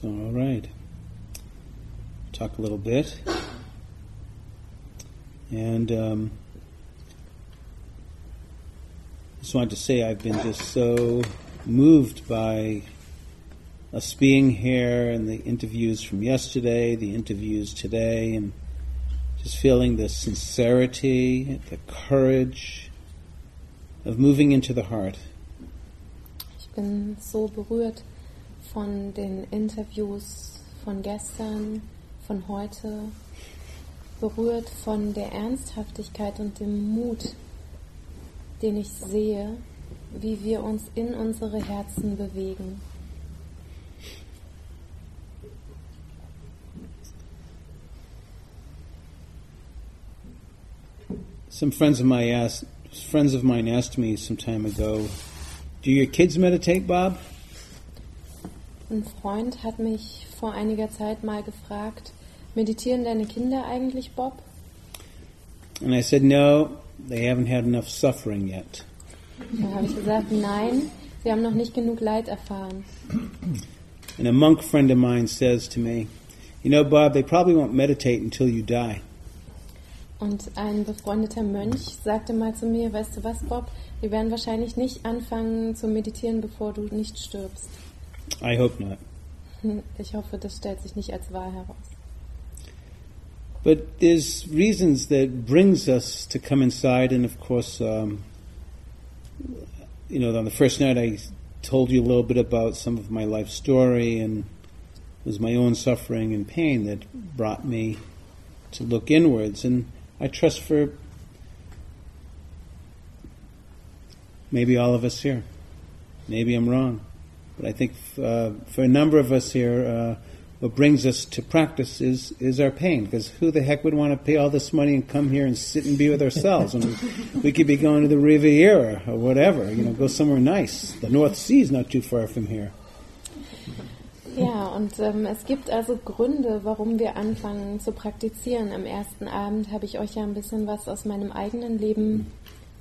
So, all right. Talk a little bit. And um, just wanted to say I've been just so moved by us being here and the interviews from yesterday, the interviews today, and just feeling the sincerity, the courage of moving into the heart. Ich bin so berührt von den Interviews von gestern, von heute, berührt von der Ernsthaftigkeit und dem Mut, den ich sehe, wie wir uns in unsere Herzen bewegen. Some friends of mine asked, friends of mine asked me some time ago, "Do your kids meditate, Bob?" Ein Freund hat mich vor einiger Zeit mal gefragt, meditieren deine Kinder eigentlich, Bob? And I said, "No, they haven't had enough suffering yet." Da habe ich gesagt, nein, sie haben noch nicht genug Leid erfahren. And a monk friend of mine says to me, "You know, Bob, they probably won't meditate until you die." Und ein befreundeter Mönch sagte mal zu mir, weißt du was, Bob, wir werden wahrscheinlich nicht anfangen zu meditieren, bevor du nicht stirbst. I hope not. Ich hoffe, das stellt sich nicht als wahr heraus. But there's reasons that brings us to come inside, and of course, um, you know, on the first night I told you a little bit about some of my life story, and it was my own suffering and pain that brought me to look inwards, and I trust for maybe all of us here. Maybe I'm wrong, but I think uh, for a number of us here. Uh, what brings us to practice is is our pain. Because who the heck would want to pay all this money and come here and sit and be with ourselves? And we could be going to the Riviera or whatever. You know, go somewhere nice. The North Sea is not too far from here. Ja, und ähm, es gibt also Gründe, warum wir anfangen zu praktizieren. Am ersten Abend habe ich euch ja ein bisschen was aus meinem eigenen Leben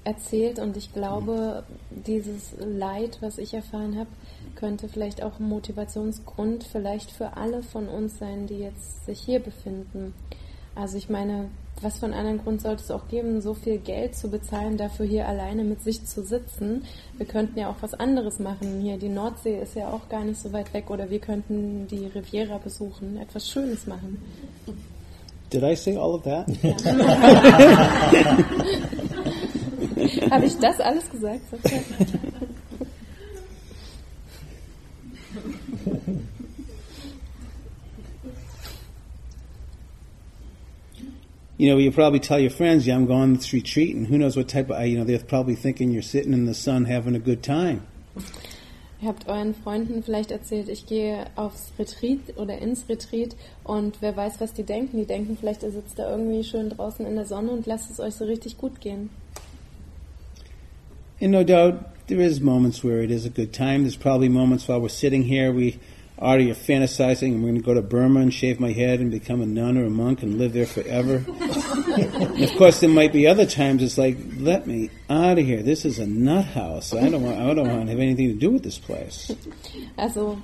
erzählt und ich glaube, dieses Leid, was ich erfahren habe, könnte vielleicht auch ein Motivationsgrund vielleicht für alle von uns sein, die jetzt sich hier befinden. Also ich meine, was für einen anderen Grund sollte es auch geben, so viel Geld zu bezahlen, dafür hier alleine mit sich zu sitzen? Wir könnten ja auch was anderes machen. Hier, die Nordsee ist ja auch gar nicht so weit weg oder wir könnten die Riviera besuchen, etwas Schönes machen. Did I say all of that? Ja. Habe ich das alles gesagt? you know, you probably tell your friends, yeah, I'm going on this retreat, and who knows what type of, uh, you know, they're probably thinking you're sitting in the sun having a good time. Ihr habt euren Freunden vielleicht erzählt, ich gehe aufs Retreat oder ins Retreat und wer weiß, was die denken. Die denken vielleicht, ihr sitzt da irgendwie schön draußen in der Sonne und lasst es euch so richtig gut gehen. And no doubt there is moments where it is a good time. There's probably moments while we're sitting here, we are you fantasizing I'm going to go to Burma and shave my head and become a nun or a monk and live there forever? and of course, there might be other times it's like, let me out of here. This is a nut house. I don't want. I don't want to have anything to do with this place. Also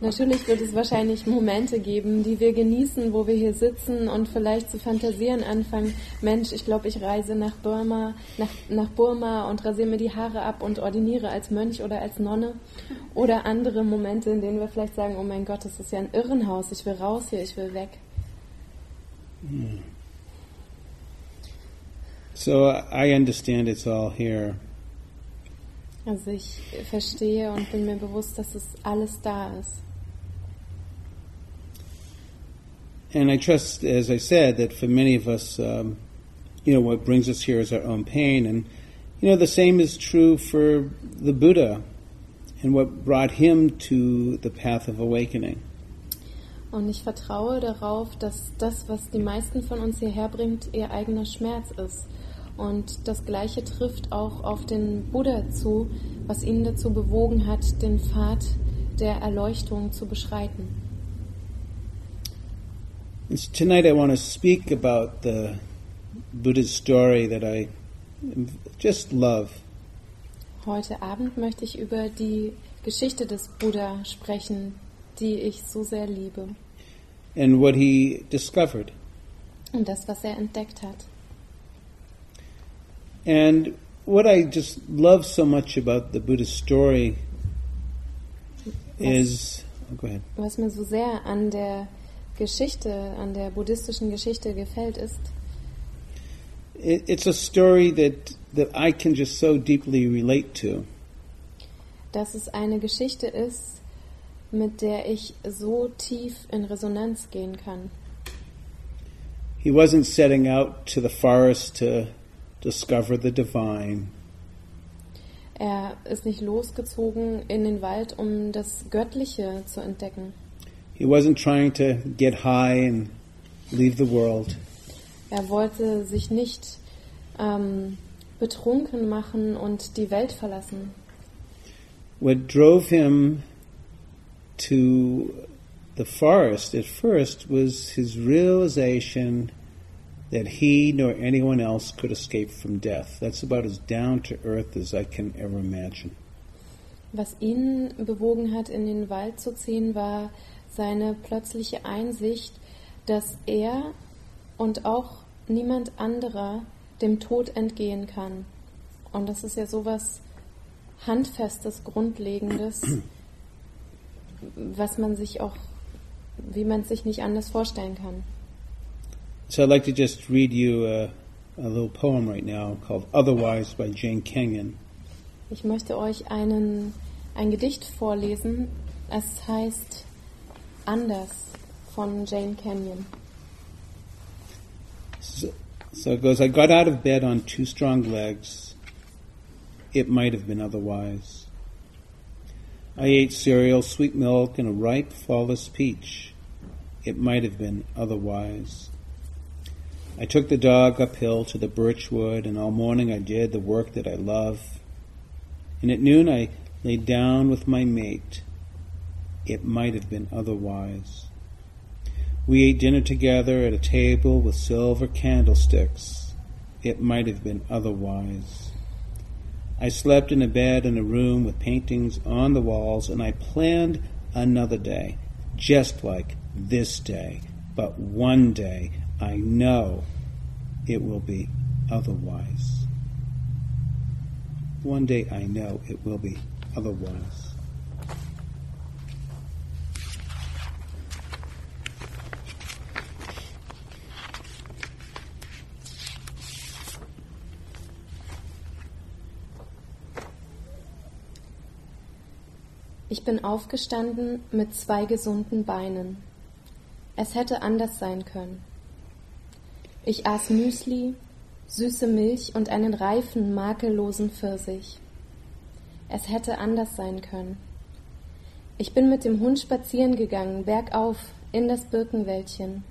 natürlich wird es wahrscheinlich Momente geben, die wir genießen, wo wir hier sitzen und vielleicht zu fantasieren anfangen. Mensch, ich glaube, ich reise nach Burma, nach, nach Burma und rasiere mir die Haare ab und ordiniere als Mönch oder als Nonne. Oder andere Momente, in denen wir vielleicht sagen, oh mein Gott, das ist ja ein Irrenhaus, ich will raus hier, ich will weg. So I understand it's all here. Also ich verstehe und bin mir bewusst, dass es alles da ist. And I trust, as I said, that for many of us, um, you know, what brings us here is our own pain. And, you know, the same is true for the Buddha and what brought him to the path of awakening. Und ich vertraue darauf, dass das, was die meisten von uns hierher bringt, ihr eigener Schmerz ist. Und das Gleiche trifft auch auf den Buddha zu, was ihn dazu bewogen hat, den Pfad der Erleuchtung zu beschreiten. And tonight I want to speak about the Buddha's story that I just love. Heute Abend möchte ich über die Geschichte des Buddha sprechen, die ich so sehr liebe. and what he discovered. Und das, was er entdeckt hat. And what I just love so much about the Buddha's story is. Oh, go ahead. Was mir so sehr an der Geschichte, an der buddhistischen Geschichte gefällt, ist, It, it's a story that, that I can just so deeply relate to. dass es eine Geschichte ist, mit der ich so tief in Resonanz gehen kann. He wasn't setting out to the forest to discover the divine. Er ist nicht losgezogen in den Wald, um das Göttliche zu entdecken. He wasn't trying to get high and leave the world. Er wollte sich nicht ähm, betrunken machen und die Welt verlassen. What drove him to the forest at first was his realization that he nor anyone else could escape from death. That's about as down to earth as I can ever imagine. Was ihn bewogen hat, in den Wald zu ziehen, war seine plötzliche Einsicht, dass er und auch niemand anderer dem Tod entgehen kann. Und das ist ja sowas Handfestes, Grundlegendes, was man sich auch, wie man es sich nicht anders vorstellen kann. So I'd like to just read you a, a little poem right now called Otherwise by Jane Kenyon. Ich möchte euch einen, ein Gedicht vorlesen. Es heißt Anders von Jane Kenyon. So, so it goes I got out of bed on two strong legs. It might have been otherwise. I ate cereal, sweet milk, and a ripe, flawless peach. It might have been otherwise. I took the dog uphill to the birch wood, and all morning I did the work that I love. And at noon I lay down with my mate. It might have been otherwise. We ate dinner together at a table with silver candlesticks. It might have been otherwise. I slept in a bed in a room with paintings on the walls, and I planned another day, just like this day. But one day, I know it will be otherwise. One day, I know it will be otherwise. Ich bin aufgestanden mit zwei gesunden Beinen. Es hätte anders sein können. Ich aß Müsli, süße Milch und einen reifen, makellosen Pfirsich. Es hätte anders sein können. Ich bin mit dem Hund spazieren gegangen, bergauf, in das Birkenwäldchen.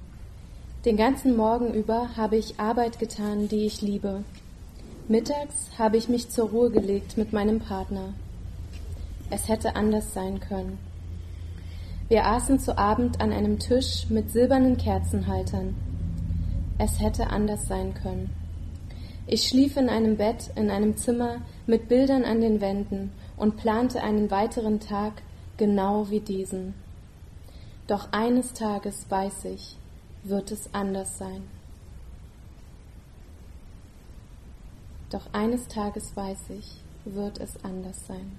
Den ganzen Morgen über habe ich Arbeit getan, die ich liebe. Mittags habe ich mich zur Ruhe gelegt mit meinem Partner. Es hätte anders sein können. Wir aßen zu Abend an einem Tisch mit silbernen Kerzenhaltern. Es hätte anders sein können. Ich schlief in einem Bett in einem Zimmer mit Bildern an den Wänden und plante einen weiteren Tag genau wie diesen. Doch eines Tages weiß ich, wird es anders sein. Doch eines Tages weiß ich, wird es anders sein.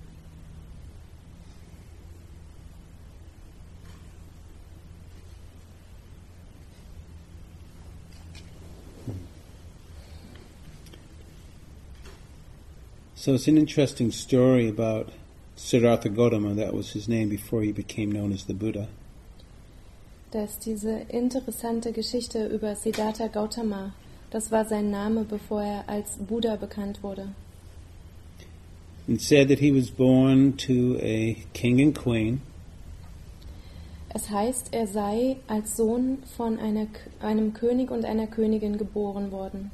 So it's an interesting story about Siddhartha Gautama. That was his name before he became known as the Buddha. Da ist diese interessante Geschichte über Siddhartha Gautama. Das war sein Name, bevor er als Buddha bekannt wurde. And said that he was born to a king and queen, Es heißt, er sei als Sohn von einer, einem König und einer Königin geboren worden.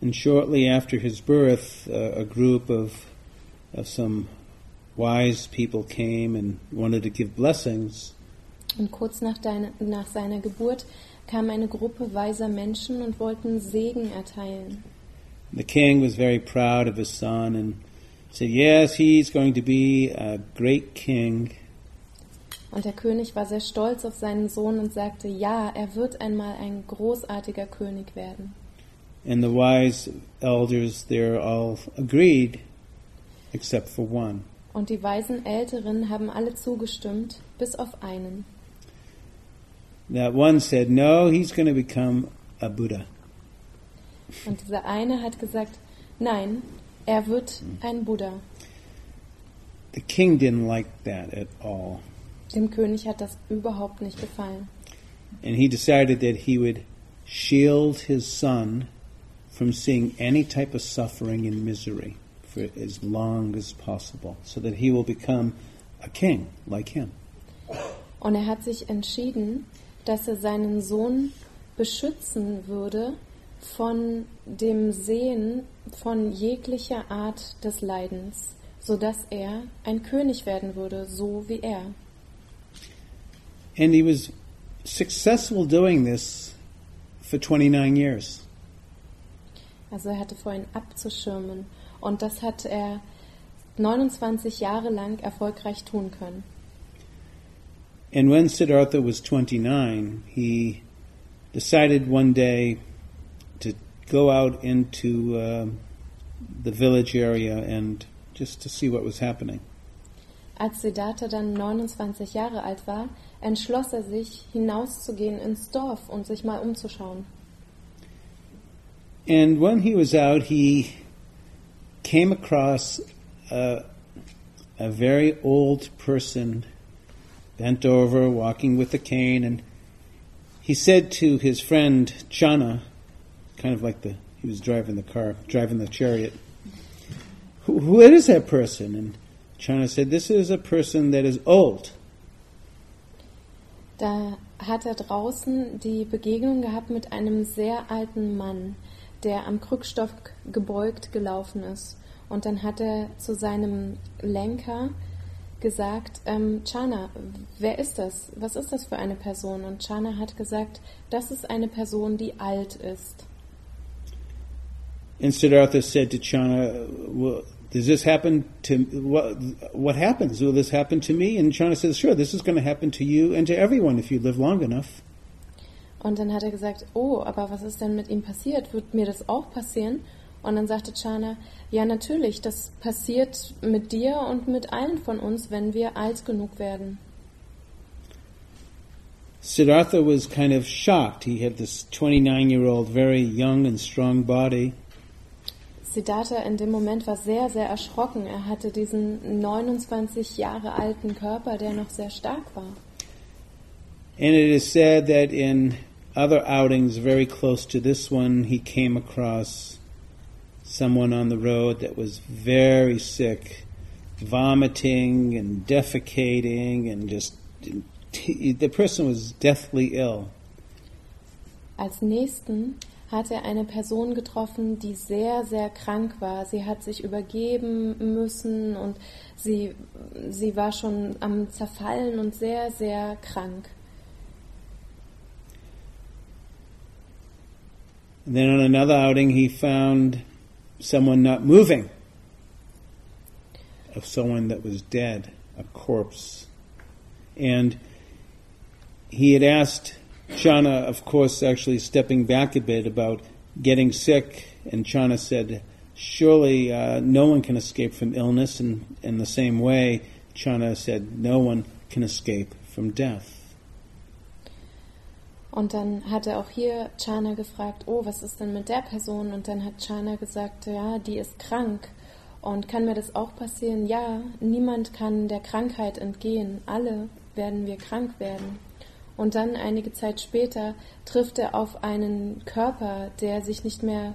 And shortly after his birth, uh, a group of, of some wise people came and wanted to give blessings. Und kurz nach, deine, nach seiner Geburt kam eine Gruppe weiser Menschen und wollten Segen erteilen. The king was very proud of his son and said, Yes, he's going to be a great king. Und der König war sehr stolz auf seinen Sohn und sagte, ja, er wird einmal ein großartiger König werden. And the wise elders there all agreed, except for one. Und die weisen Älteren haben alle zugestimmt, bis auf einen. That one said, no, he's going to become a Buddha. Und dieser eine hat gesagt, nein, er wird ein Buddha. The king didn't like that at all. Dem König hat das überhaupt nicht gefallen. And he decided that he would shield his son from seeing any type of suffering and misery for as long as possible, so that he will become a king like him. Und er hat sich entschieden, dass er seinen Sohn beschützen würde von dem Sehen von jeglicher Art des Leidens, sodass er ein König werden würde, so wie er. And he was successful doing this for 29 years. Also er hatte vor, ihn abzuschirmen. Und das hat er 29 Jahre lang erfolgreich tun können. And when Siddhartha was 29, he decided one day to go out into uh, the village area and just to see what was happening. Als Siddhartha dann 29 Jahre alt war, entschloss er sich, hinauszugehen ins Dorf und sich mal umzuschauen. And when he was out, he came across a, a very old person, bent over, walking with a cane, and he said to his friend Chana, kind of like the he was driving the car, driving the chariot, who, who is that person? And Chana said, This is a person that is old. Da hat er draußen die Begegnung gehabt mit einem sehr alten Mann, der am Krückstock gebeugt gelaufen ist. Und dann hat er zu seinem Lenker gesagt, ähm, Chana, wer ist das? Was ist das für eine Person? Und Chana hat gesagt, das ist eine Person, die alt ist. And Siddhartha said to Chana, well, does this happen to what? What happens? Will this happen to me? And Chana says, sure, this is going to happen to you and to everyone if you live long enough. Und dann hat er gesagt, oh, aber was ist denn mit ihm passiert? Wird mir das auch passieren? Und dann sagte Chana, ja natürlich, das passiert mit dir und mit allen von uns, wenn wir alt genug werden. Siddhartha was kind of shocked. He had this 29 year old, very young and strong body. Siddhartha in dem Moment war sehr, sehr erschrocken. Er hatte diesen 29 Jahre alten Körper, der noch sehr stark war. And it is said that in other outings very close to this one, he came across someone on the road that was very sick, vomiting and defecating, and just the person was deathly ill. Als nächsten hat er eine Person getroffen, die sehr, sehr krank war. Sie hat sich übergeben müssen und sie, sie war schon am Zerfallen und sehr, sehr krank. And then on another outing, he found someone not moving, of someone that was dead, a corpse. And he had asked Chana, of course, actually stepping back a bit about getting sick, and Chana said, Surely uh, no one can escape from illness, and in the same way, Chana said, No one can escape from death. Und dann hat er auch hier Chana gefragt, oh, was ist denn mit der Person? Und dann hat Chana gesagt, ja, die ist krank. Und kann mir das auch passieren? Ja, niemand kann der Krankheit entgehen. Alle werden wir krank werden. Und dann einige Zeit später trifft er auf einen Körper, der sich nicht mehr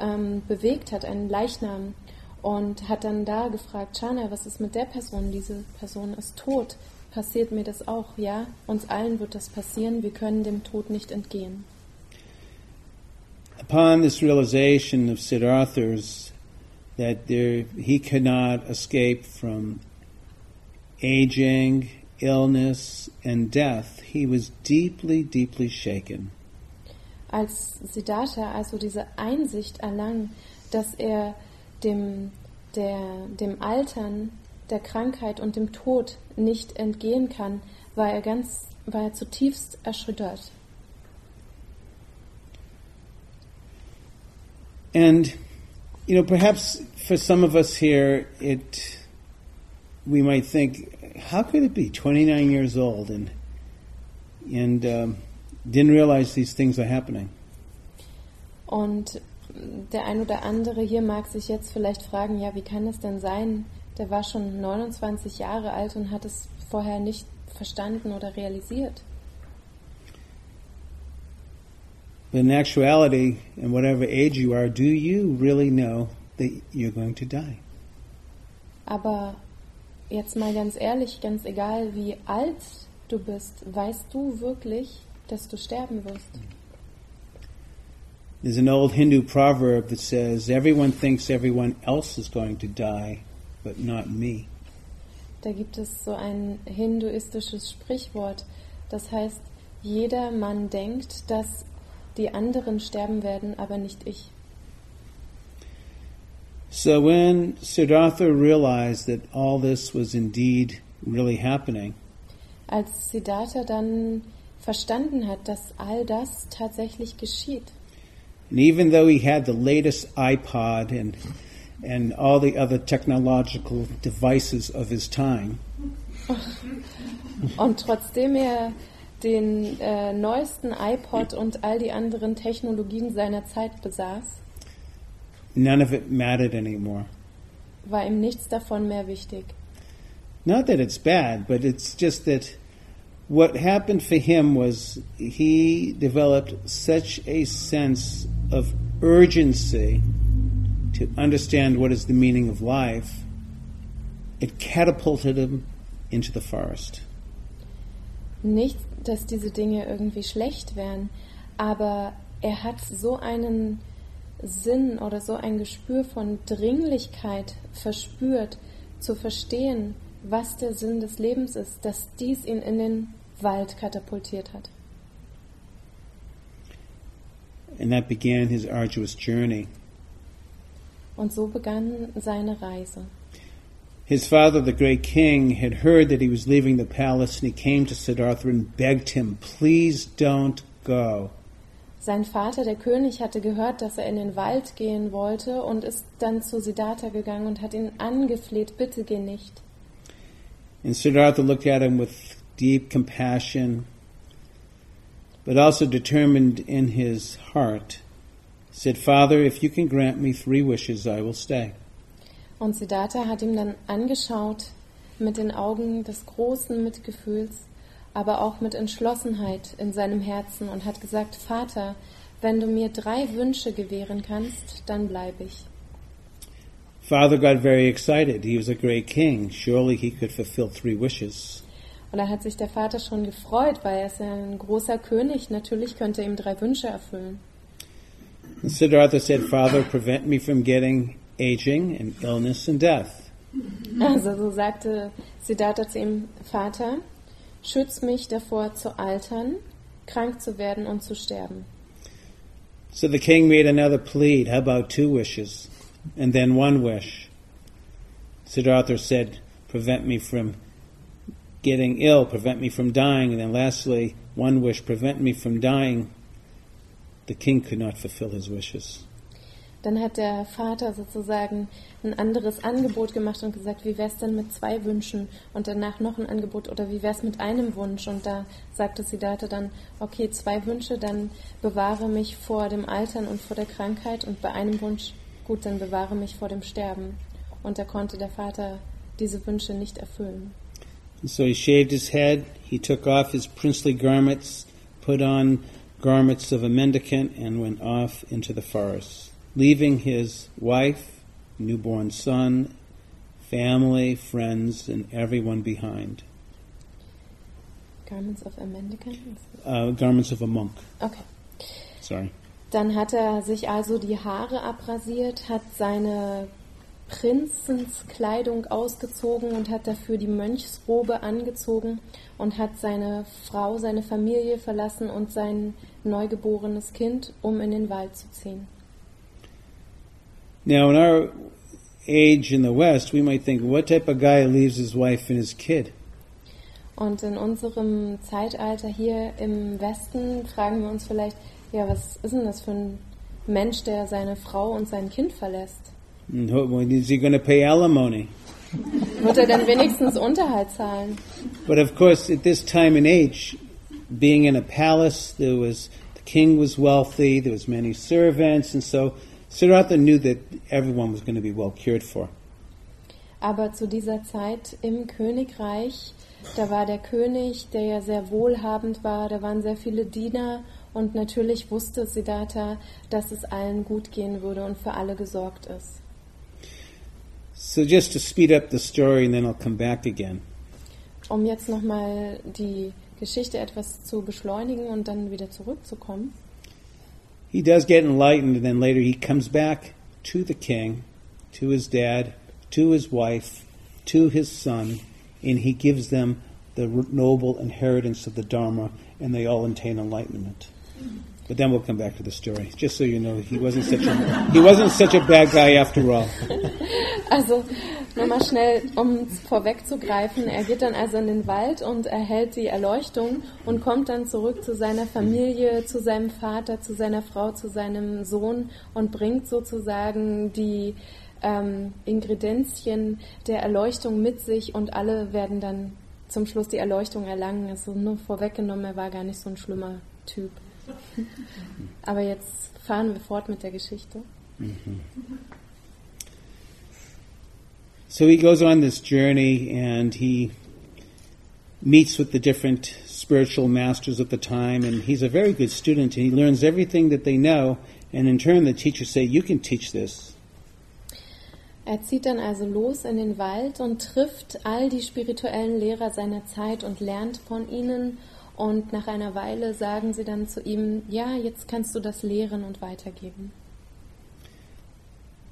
ähm, bewegt hat, einen Leichnam. Und hat dann da gefragt, Chana, was ist mit der Person? Diese Person ist tot passiert mir das auch, ja. Uns allen wird das passieren. Wir können dem Tod nicht entgehen. Upon this realization of Siddhartha's that there, he cannot escape from aging, illness, and death, he was deeply, deeply shaken. Als Siddhartha also diese Einsicht erlang, dass er dem, der, dem Altern der Krankheit und dem Tod nicht entgehen kann, war er ganz, war er zutiefst erschüttert. And, you know, perhaps for some of us here, it, we might think, how could it be 29 years old and, and um, didn't realize these things are happening? Und der ein oder andere hier mag sich jetzt vielleicht fragen, ja, wie kann es denn sein? Der war schon 29 Jahre alt und hat es vorher nicht verstanden oder realisiert. But in actuality, in whatever age you are, do you really know that you're going to die? Aber jetzt mal ganz ehrlich, ganz egal wie alt du bist, weißt du wirklich, dass du sterben wirst? There's an old Hindu proverb that says, Everyone thinks everyone else is going to die, but not me. Da gibt es so ein hinduistisches Sprichwort, das heißt, jeder Mann denkt, dass die anderen sterben werden, aber nicht ich. So when Siddhartha realized that all this was indeed really happening, Als Siddhartha dann verstanden hat, dass all das tatsächlich geschieht, and even though he had the latest iPod and and all the other technological devices of his time, und trotzdem er den äh, neuesten iPod und all die anderen Technologien seiner Zeit besaß, none of it mattered anymore. war ihm nichts davon mehr wichtig. Not that it's bad, but it's just that what happened for him was he developed such a sense of urgency to understand what is the meaning of life, it catapulted him into the forest. Nicht, dass diese Dinge irgendwie schlecht wären, aber er hat so einen Sinn oder so ein Gespür von Dringlichkeit verspürt, zu verstehen, was der Sinn des Lebens ist, dass dies ihn in den Wald katapultiert hat. And that began his arduous journey. Und so begann seine Reise. His father, the great king, had heard that he was leaving the palace and he came to Siddhartha and begged him, Please don't go. Sein Vater, der König, hatte gehört, dass er in den Wald gehen wollte und ist dann zu Siddhartha gegangen und hat ihn angefleht, bitte geh nicht. And Siddhartha looked at him with deep compassion, but also determined in his heart, said, Father, if you can grant me three wishes, I will stay. Und Siddhartha hat ihm dann angeschaut mit den Augen des großen Mitgefühls, aber auch mit Entschlossenheit in seinem Herzen und hat gesagt, Vater, wenn du mir drei Wünsche gewähren kannst, dann bleibe ich. Father got very excited. He was a great king. Surely he could fulfill three wishes. Und dann hat sich der Vater schon gefreut, weil er ist ja ein großer König. Natürlich könnte er ihm drei Wünsche erfüllen. And Siddhartha said, Father, prevent me from getting aging and illness and death. Also so sagte Siddhartha zu ihm, Vater, schütz mich davor zu altern, krank zu werden und zu sterben. So the king made another plea. How about two wishes? And then one wish. Siddhartha said, prevent me from getting ill, prevent me from dying. And then lastly, one wish, prevent me from dying. The king could not fulfill his wishes. Dann hat der Vater sozusagen ein anderes Angebot gemacht und gesagt, wie wär's denn mit zwei Wünschen und danach noch ein Angebot oder wie wär's mit einem Wunsch? Und da sagte Siddhartha dann, okay, zwei Wünsche, dann bewahre mich vor dem Altern und vor der Krankheit und bei einem Wunsch, gut, dann bewahre mich vor dem Sterben. Und da konnte der Vater diese Wünsche nicht erfüllen. And so he shaved his head, he took off his princely garments, put on garments of a mendicant, and went off into the forest, leaving his wife, newborn son, family, friends, and everyone behind. Garments of a Mendicant? Uh, garments of a monk. Okay. Sorry. Dann hat er sich also die Haare abrasiert, hat seine Prinzenskleidung ausgezogen und hat dafür die Mönchsrobe angezogen und hat seine Frau, seine Familie verlassen und sein neugeborenes Kind, um in den Wald zu ziehen. Now, in our age in the West, we might think, what type of guy leaves his wife and his kid? Und in unserem Zeitalter hier im Westen fragen wir uns vielleicht, ja, was ist denn das für ein Mensch, der seine Frau und sein Kind verlässt? Is he going to pay alimony? Wird er denn wenigstens Unterhalt zahlen? But of course, at this time and age, being in a palace, there was the king was wealthy, there was many servants, and so Siddhartha knew that everyone was going to be well cared for. Aber zu dieser Zeit im Königreich, da war der König, der ja sehr wohlhabend war, da waren sehr viele Diener und natürlich wusste Siddhartha, dass es allen gut gehen würde und für alle gesorgt ist. So just to speed up the story, and then I'll come back again. Um jetzt nochmal die Geschichte etwas zu beschleunigen und dann wieder zurückzukommen. He does get enlightened, and then later he comes back to the king, to his dad, to his wife, to his son, and he gives them the noble inheritance of the Dharma, and they all attain enlightenment. But then we'll come back to the story, just so you know he wasn't such a he wasn't such a bad guy after all. Also nochmal schnell, um vorwegzugreifen, er geht dann also in den Wald und erhält die Erleuchtung und kommt dann zurück zu seiner Familie, zu seinem Vater, zu seiner Frau, zu seinem Sohn und bringt sozusagen die ähm, Ingredienzien der Erleuchtung mit sich und alle werden dann zum Schluss die Erleuchtung erlangen. Also nur vorweggenommen, er war gar nicht so ein schlimmer Typ. Aber jetzt fahren wir fort mit der Geschichte. So he goes on this journey and he meets with the different spiritual masters of the time and he's a very good student and he learns everything that they know and in turn the teachers say you can teach this Er zieht dann also los in den Wald und trifft all die spirituellen Lehrer seiner Zeit und lernt von ihnen. Und nach einer Weile sagen sie dann zu ihm, ja, jetzt kannst du das lehren und weitergeben.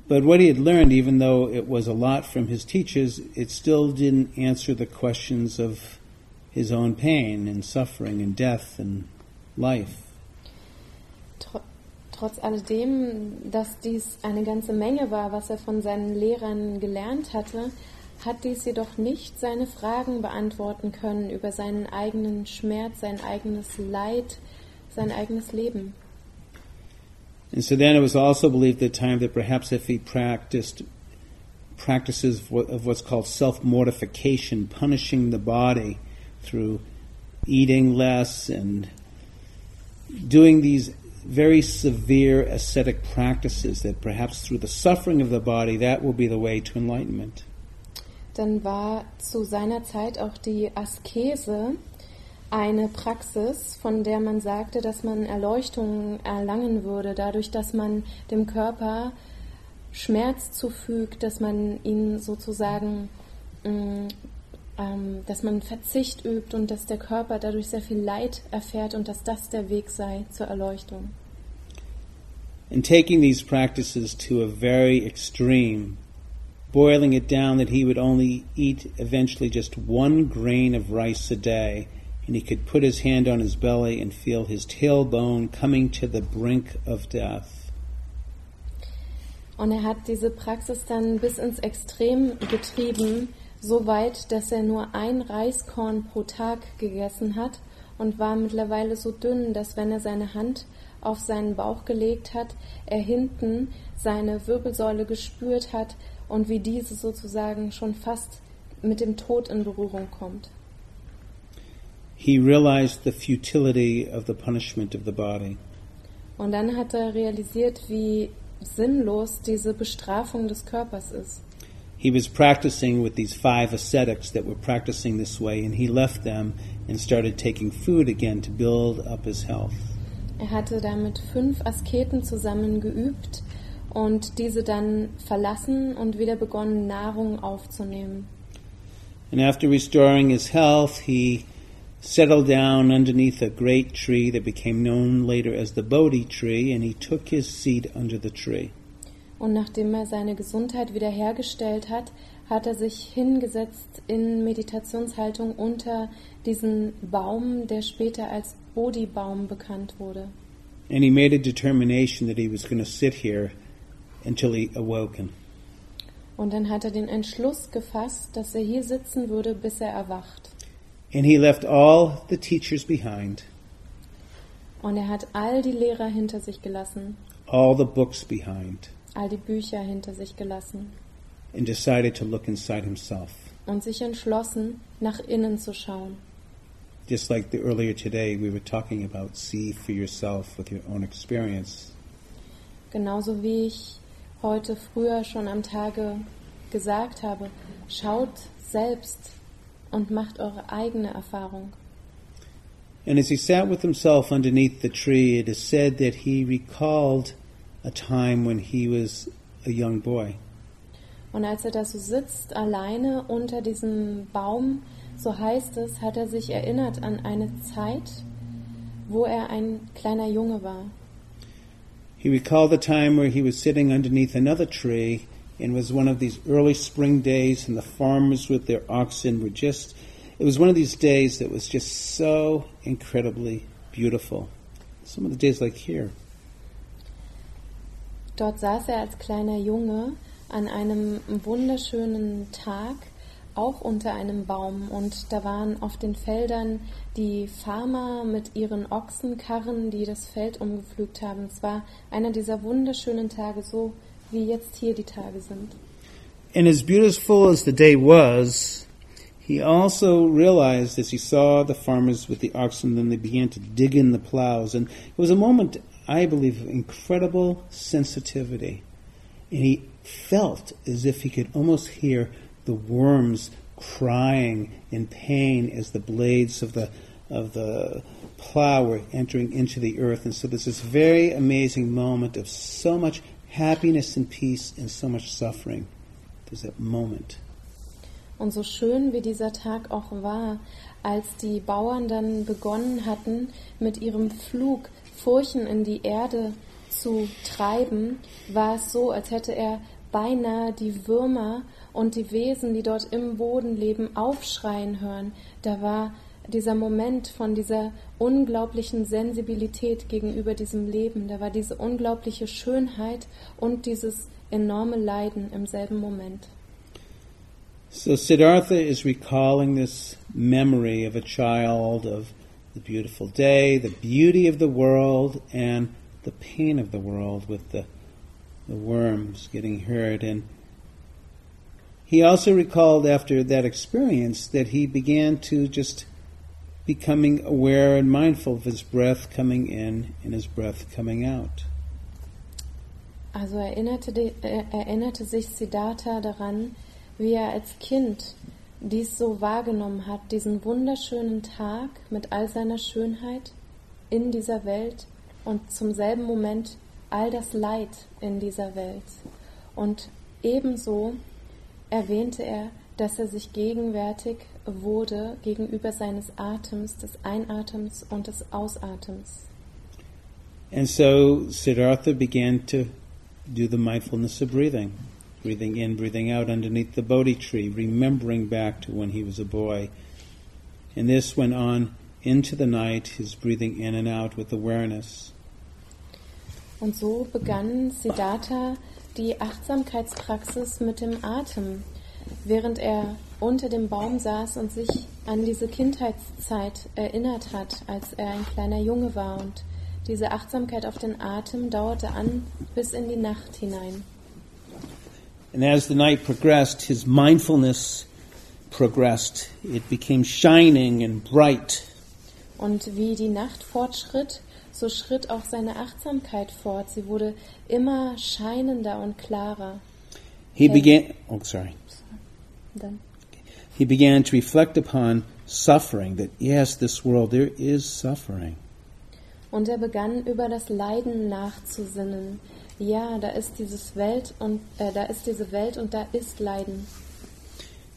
but what he had learned even though it was a lot from his teachers it still didn't answer the questions of his own pain and suffering and death and life Tr trotz alledem, dass dies eine ganze Menge war, was er von seinen Lehrern gelernt hatte, hat dies jedoch nicht seine Fragen beantworten können über seinen eigenen Schmerz, sein eigenes Leid, sein eigenes Leben. And so then it was also believed at the time that perhaps if he practiced practices of what's called self mortification, punishing the body through eating less and doing these very severe ascetic practices, that perhaps through the suffering of the body, that will be the way to enlightenment. Dann war zu seiner Zeit auch die Askese eine Praxis, von der man sagte, dass man Erleuchtung erlangen würde, dadurch, dass man dem Körper Schmerz zufügt, dass man ihn sozusagen, mm, ähm, dass man Verzicht übt und dass der Körper dadurch sehr viel Leid erfährt und dass das der Weg sei zur Erleuchtung. And taking these practices to a very extreme, boiling it down that he would only eat eventually just one grain of rice a day, and he could put his hand on his belly and feel his tailbone coming to the brink of death. Und er hat diese Praxis dann bis ins Extrem getrieben, so weit, dass er nur ein Reiskorn pro Tag gegessen hat und war mittlerweile so dünn, dass wenn er seine Hand auf seinen Bauch gelegt hat, er hinten seine Wirbelsäule gespürt hat und wie diese sozusagen schon fast mit dem Tod in Berührung kommt. He realized the futility of the punishment of the body. Und dann hat er realisiert, wie sinnlos diese Bestrafung des Körpers ist. He was practicing with these five ascetics that were practicing this way, and he left them and started taking food again to build up his health. Er hatte da mit fünf Asketen zusammen geübt und diese dann verlassen und wieder begonnen, Nahrung aufzunehmen. And after restoring his health, he settled down underneath a great tree that became known later as the Bodhi tree, and he took his seat under the tree. Und nachdem er seine Gesundheit wiederhergestellt hat, hat er sich hingesetzt in Meditationshaltung unter diesen Baum, der später als Bodhi-Baum bekannt wurde. And he made a determination that he was going to sit here until he awoken. Und dann hat er den Entschluss gefasst, dass er hier sitzen würde, bis er erwacht. And he left all the teachers behind, Und er hat all die Lehrer hinter sich gelassen, all the books behind, all die Bücher hinter sich gelassen and decided to look inside himself. und sich entschlossen, nach innen zu schauen. Just like the earlier today, we were talking about see for yourself with your own experience. Genauso wie ich heute früher schon am Tage gesagt habe, schaut selbst und macht eure eigene Erfahrung. And as he sat with himself underneath the tree, it is said that he recalled a time when he was a young boy. Und als er da so sitzt, alleine unter diesem Baum, so heißt es, hat er sich erinnert an eine Zeit, wo er ein kleiner Junge war. He recalled the time where he was sitting underneath another tree and was one of these early spring days and the farmers with their oxen were just it was one of these days that was just so incredibly beautiful. Some of the days like here. Dort saß er als kleiner Junge an einem wunderschönen Tag, auch unter einem Baum. Und da waren auf den Feldern die Farmer mit ihren Ochsenkarren, die das Feld umgepflügt haben. Es war einer dieser wunderschönen Tage, so wie jetzt hier die Tage sind. And as beautiful as the day was, he also realized as he saw the farmers with the oxen, then they began to dig in the plows. And it was a moment, I believe, of incredible sensitivity. And he felt as if he could almost hear the worms crying in pain as the blades of the of the plow were entering into the earth. And so there's this very amazing moment of so much happiness and peace and so much suffering. There's that moment. Und so schön wie dieser Tag auch war, als die Bauern dann begonnen hatten, mit ihrem Flug Furchen in die Erde zu treiben, war es so, als hätte er beinahe die Würmer und die Wesen, die dort im Boden leben, aufschreien hören. Da war dieser Moment von dieser unglaublichen Sensibilität gegenüber diesem Leben, da war diese unglaubliche Schönheit und dieses enorme Leiden im selben Moment. So Siddhartha is recalling this memory of a child, of the beautiful day, the beauty of the world, and the pain of the world with the, the worms getting hurt. And he also recalled after that experience that he began to just becoming aware and mindful of his breath coming in and his breath coming out. Also erinnerte, äh, erinnerte sich Siddhartha daran, wie er als Kind dies so wahrgenommen hat, diesen wunderschönen Tag mit all seiner Schönheit in dieser Welt und zum selben Moment all das Leid in dieser Welt. Und ebenso erwähnte er, dass er sich gegenwärtig wurde gegenüber seines Atems, des Einatems und des Ausatems. And so Siddhartha began to do the mindfulness of breathing, breathing in, breathing out underneath the Bodhi tree, remembering back to when he was a boy. And this went on into the night, his breathing in and out with awareness. Und so begann Siddhartha die Achtsamkeitspraxis mit dem Atem, während er unter dem Baum saß und sich an diese Kindheitszeit erinnert hat, als er ein kleiner Junge war. Und diese Achtsamkeit auf den Atem dauerte an bis in die Nacht hinein. And as the night progressed, his mindfulness progressed. It became shining and bright. Und wie die Nacht fortschritt, so schritt auch seine Achtsamkeit fort. Sie wurde immer scheinender und klarer. He began, oh, sorry. Dann. He began to reflect upon suffering, that yes, this world, there is suffering. Und er begann über das Leiden nachzusinnen. Ja, da ist dieses Welt und äh, da ist diese Welt und da ist Leiden.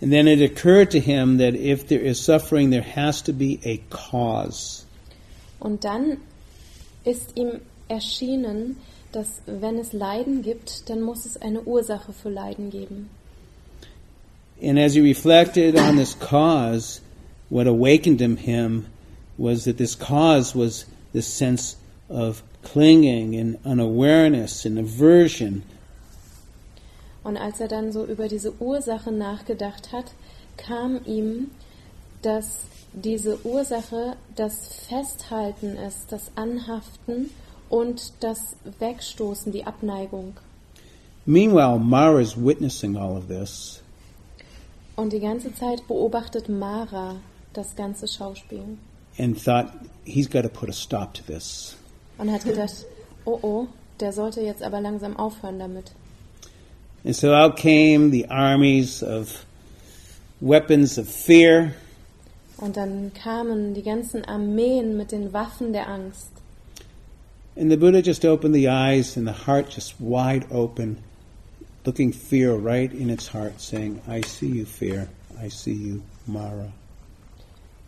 And then it occurred to him that if there is suffering, there has to be a cause. Und dann ist ihm erschienen, dass wenn es Leiden gibt, dann muss es eine Ursache für Leiden geben. And as he reflected on this cause, what awakened in him was that this cause was this sense of clinging and unawareness and aversion. Und als er dann so über diese Ursache nachgedacht hat, kam ihm, dass diese Ursache das Festhalten ist, das Anhaften und das Wegstoßen, die Abneigung. Meanwhile, Mara is witnessing all of this, Und die ganze Zeit beobachtet Mara das ganze Schauspiel and thought he's got to put a stop to this. und hat gedacht, oh oh, der sollte jetzt aber langsam aufhören damit. And so out came the armies of weapons of fear, Und dann kamen die ganzen Armeen mit den Waffen der Angst. and the Buddha just opened the eyes and the heart just wide open, looking fear right in its heart, saying, I see you, fear. I see you, Mara.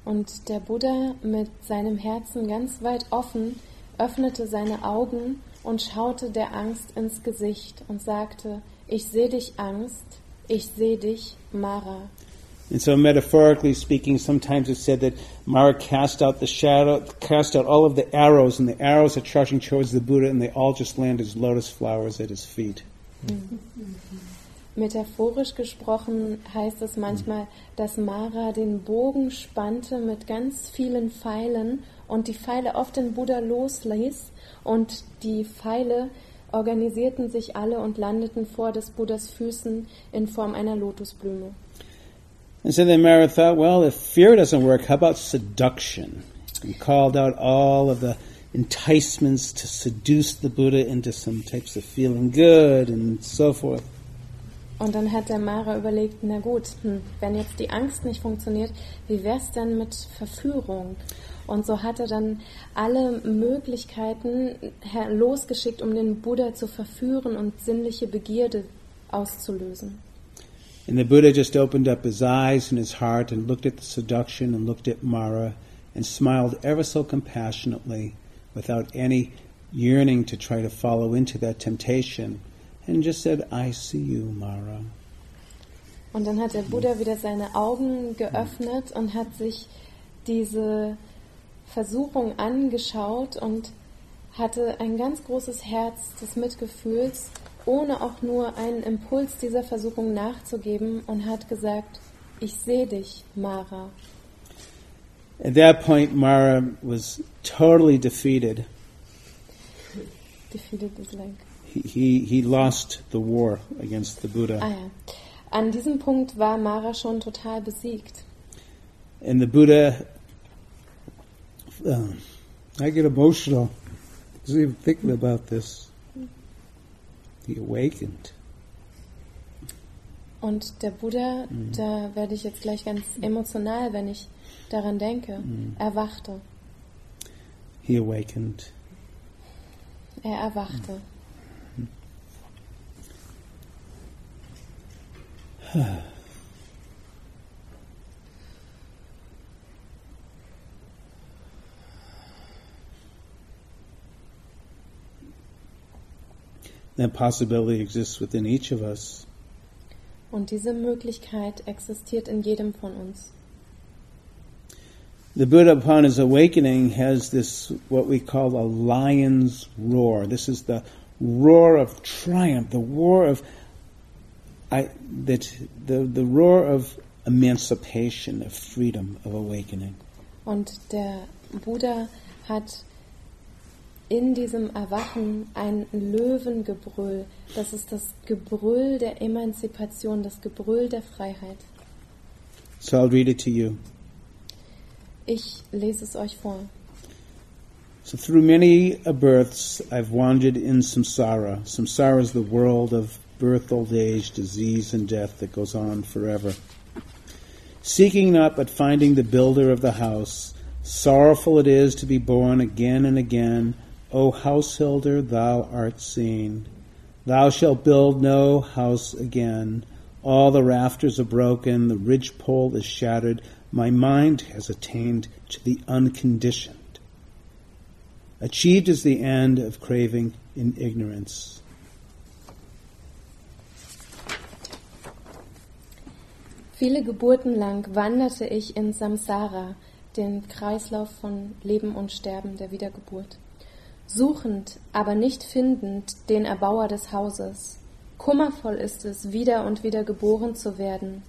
Und der Buddha mit seinem Herzen ganz weit offen öffnete seine Augen und schaute der Angst ins Gesicht und sagte, ich sehe dich Angst, ich sehe dich Mara. And so, metaphorically speaking, sometimes it's said that Mara cast out the shadow, cast out all of the arrows, and the arrows are charging towards the Buddha, and they all just land as lotus flowers at his feet. Metaphorisch gesprochen heißt es manchmal, dass Mara den Bogen spannte mit ganz vielen Pfeilen und die Pfeile auf den Buddha losließ und die Pfeile organisierten sich alle und landeten vor des Buddhas Füßen in Form einer Lotusblume. And so then Mara thought, well, if fear doesn't work, how about seduction? And called out all of the enticements to seduce the Buddha into some types of feeling good and so forth. Und dann hat der Mara überlegt, na gut, hm, wenn jetzt die Angst nicht funktioniert, wie wär's denn mit Verführung? Und so hat er dann alle Möglichkeiten losgeschickt, um den Buddha zu verführen und sinnliche Begierde auszulösen. And the Buddha just opened up his eyes and his heart and looked at the seduction and looked at Mara and smiled ever so compassionately without any yearning to try to follow into that temptation and just said, I see you, Mara. Und dann hat der Buddha wieder seine Augen geöffnet und hat sich diese Versuchung angeschaut und hatte ein ganz großes Herz des Mitgefühls, ohne auch nur einen Impuls dieser Versuchung nachzugeben und hat gesagt, ich sehe dich, Mara. At that point, Mara was totally defeated. Defeated is like. He, he, he lost the war against the Buddha. Ah ja. An diesem Punkt war Mara schon total besiegt. And the Buddha, uh, I get emotional just even thinking about this. He awakened. Und der Buddha, da werde ich jetzt gleich ganz emotional, wenn ich daran denke, erwachte. He awakened. Er erwachte. That possibility exists within each of us. Und diese Möglichkeit existiert in jedem von uns. The Buddha, upon his awakening, has this what we call a lion's roar. This is the roar of triumph, the roar of I, that the the roar of emancipation, of freedom, of awakening. Und der Buddha hat in diesem Erwachen ein Löwengebrüll. Das ist das Gebrüll der Emanzipation, das Gebrüll der Freiheit. So I'll read it to you. Ich lese es euch vor. So through many a births I've wandered in samsara. Samsara is the world of birth, old age, disease, and death that goes on forever. Seeking not but finding the builder of the house. Sorrowful it is to be born again and again. O householder, thou art seen. Thou shalt build no house again. All the rafters are broken, the ridge pole is shattered. My mind has attained to the unconditioned. Achieved is the end of craving in ignorance. Viele Geburten lang wanderte ich in Samsara, den Kreislauf von Leben und Sterben der Wiedergeburt. Suchend, aber nicht findend den Erbauer des Hauses. Kummervoll ist es, wieder und wieder geboren zu werden.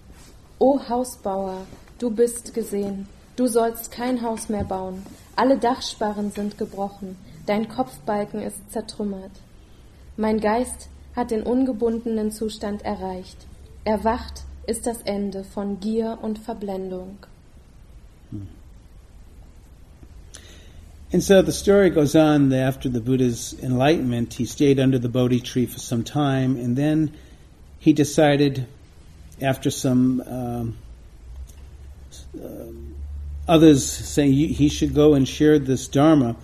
O Hausbauer, du bist gesehen, du sollst kein Haus mehr bauen, alle Dachsparren sind gebrochen, dein Kopfbalken ist zertrümmert. Mein Geist hat den ungebundenen Zustand erreicht. Erwacht ist das Ende von Gier und Verblendung. And so the story goes on that after the Buddha's enlightenment, he stayed under the Bodhi tree for some time, and then he decided, after some um, uh, others saying he should go and share this Dharma,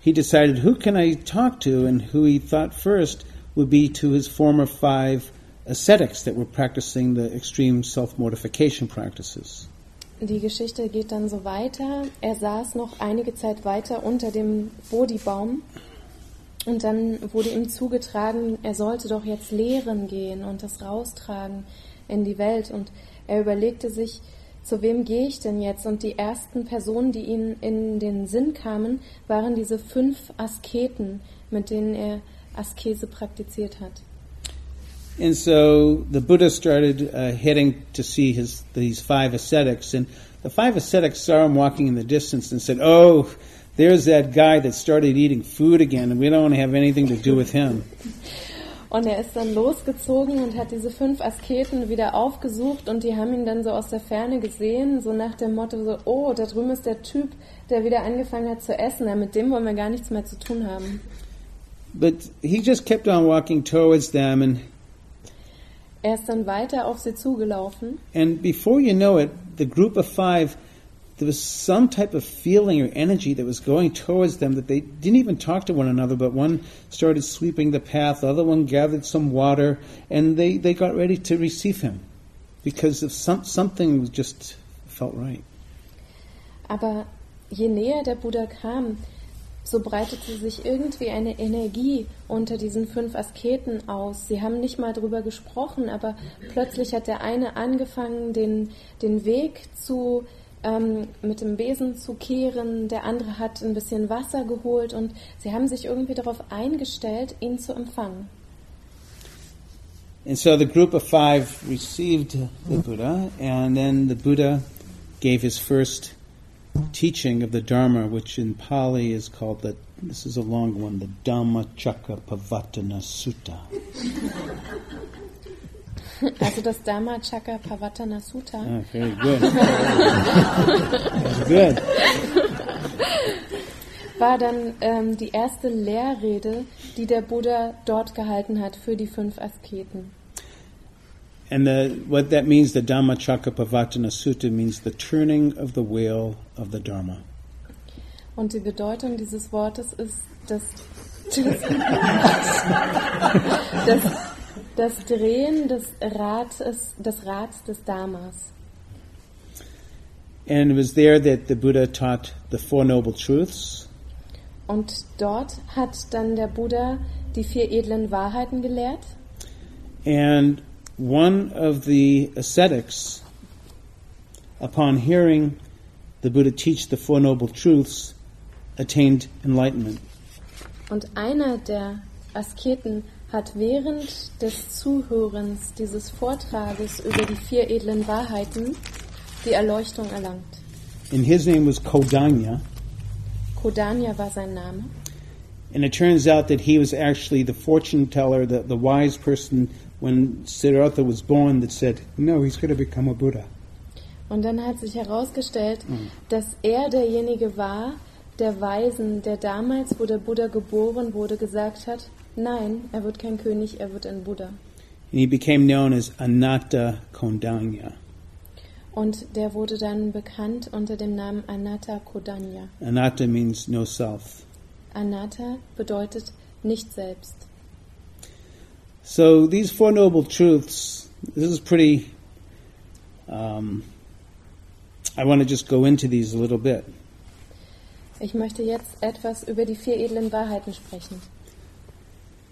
he decided who can I talk to, and who he thought first would be to his former five ascetics that were practicing the extreme self mortification practices. Die Geschichte geht dann so weiter. Er saß noch einige Zeit weiter unter dem Bodhi-Baum und dann wurde ihm zugetragen, er sollte doch jetzt lehren gehen und das raustragen in die Welt. Und er überlegte sich, zu wem gehe ich denn jetzt? Und die ersten Personen, die ihm in den Sinn kamen, waren diese fünf Asketen, mit denen er Askese praktiziert hat. And so the Buddha started uh, heading to see his these five ascetics, and the five ascetics saw him walking in the distance and said, "Oh, there's that guy that started eating food again, and we don't want to have anything to do with him." Und er ist dann losgezogen und hat diese fünf Asketen wieder aufgesucht und die haben ihn dann so aus der Ferne gesehen, so nach dem Motto so, oh, da drüben ist der Typ, der wieder angefangen hat zu essen, mit dem wollen wir gar nichts mehr zu tun haben. But he just kept on walking towards them and er ist dann weiter auf sie zugelaufen. And before you know it, the group of five, there was some type of feeling or energy that was going towards them that they didn't even talk to one another, but one started sweeping the path, the other one gathered some water, and they, they got ready to receive him because of some, something just felt right. Aber je näher der Buddha kam, so breitete sich irgendwie eine Energie unter diesen fünf Asketen aus. Sie haben nicht mal drüber gesprochen, aber plötzlich hat der eine angefangen, den, den Weg zu, ähm, mit dem Besen zu kehren, der andere hat ein bisschen Wasser geholt und sie haben sich irgendwie darauf eingestellt, ihn zu empfangen. And so the group of five received the Buddha, and then the Buddha gave his first teaching of the Dharma, which in Pali is called the, this is a long one, the Dhammacakkappavattana Sutta. Also das Dhammacakkappavattana Sutta. Ah, very good. good. War dann ähm, die erste Lehrrede, die der Buddha dort gehalten hat für die fünf Asketen. And the, what that means, the Dhammacakkappavattana Sutta, means the turning of the wheel of the Dharma. Und die Bedeutung dieses Wortes ist das, das, das Drehen des Rates, des Rats des Dharmas. And it was there that the Buddha taught the Four Noble Truths. Und dort hat dann der Buddha die vier edlen Wahrheiten gelehrt. And one of the ascetics, upon hearing the Buddha teach the Four Noble Truths, attained enlightenment. Und einer der Asketen hat während des Zuhörens dieses Vortrages über die vier edlen Wahrheiten die Erleuchtung erlangt. And his name was Kodanya. Kodanya war sein Name. And it turns out that he was actually the fortune teller, the, the wise person when Siddhartha was born that said, no, he's going to become a Buddha. Und dann hat sich herausgestellt, dass er derjenige war, der Weisen, der damals, wo der Buddha geboren wurde, gesagt hat, nein, er wird kein König, er wird ein Buddha. And he became known as Anatta Kondanya. Und der wurde dann bekannt unter dem Namen Anatta Kodanya. Anatta means no self. Anatta bedeutet nicht selbst. So these Four Noble Truths, this is pretty, um, I want to just go into these a little bit. Ich möchte jetzt etwas über die vier edlen Wahrheiten sprechen.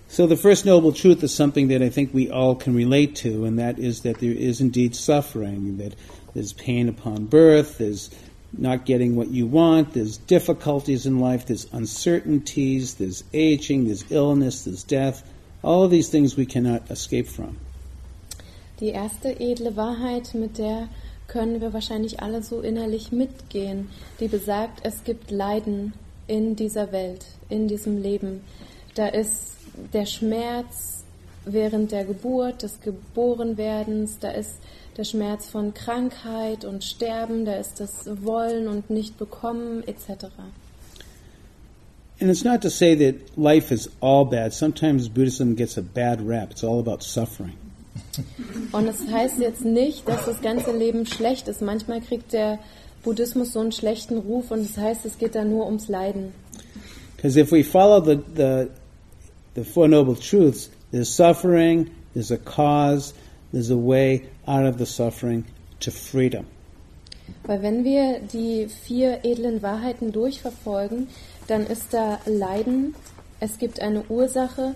So the first noble truth is something that I think we all can relate to, and that is that there is indeed suffering, that there's pain upon birth, there's not getting what you want, there's difficulties in life, there's uncertainties, there's aging, there's illness, there's death, All of these things we cannot escape from. Die erste edle Wahrheit, mit der können wir wahrscheinlich alle so innerlich mitgehen, die besagt, es gibt Leiden in dieser Welt, in diesem Leben. Da ist der Schmerz während der Geburt, des Geborenwerdens, da ist der Schmerz von Krankheit und Sterben, da ist das Wollen und nicht bekommen etc. And it's not to say that life is all bad. Sometimes Buddhism gets a bad rap. It's all about suffering. Und es heißt jetzt nicht, dass das ganze Leben schlecht ist. Manchmal kriegt der Buddhismus so einen schlechten Ruf und es heißt, es geht da nur ums Leiden. Because if we follow the, the, the Four Noble Truths, there's suffering, there's a cause, there's a way out of the suffering to freedom. Weil wenn wir die vier edlen Wahrheiten durchverfolgen, dann ist da Leiden, es gibt eine Ursache,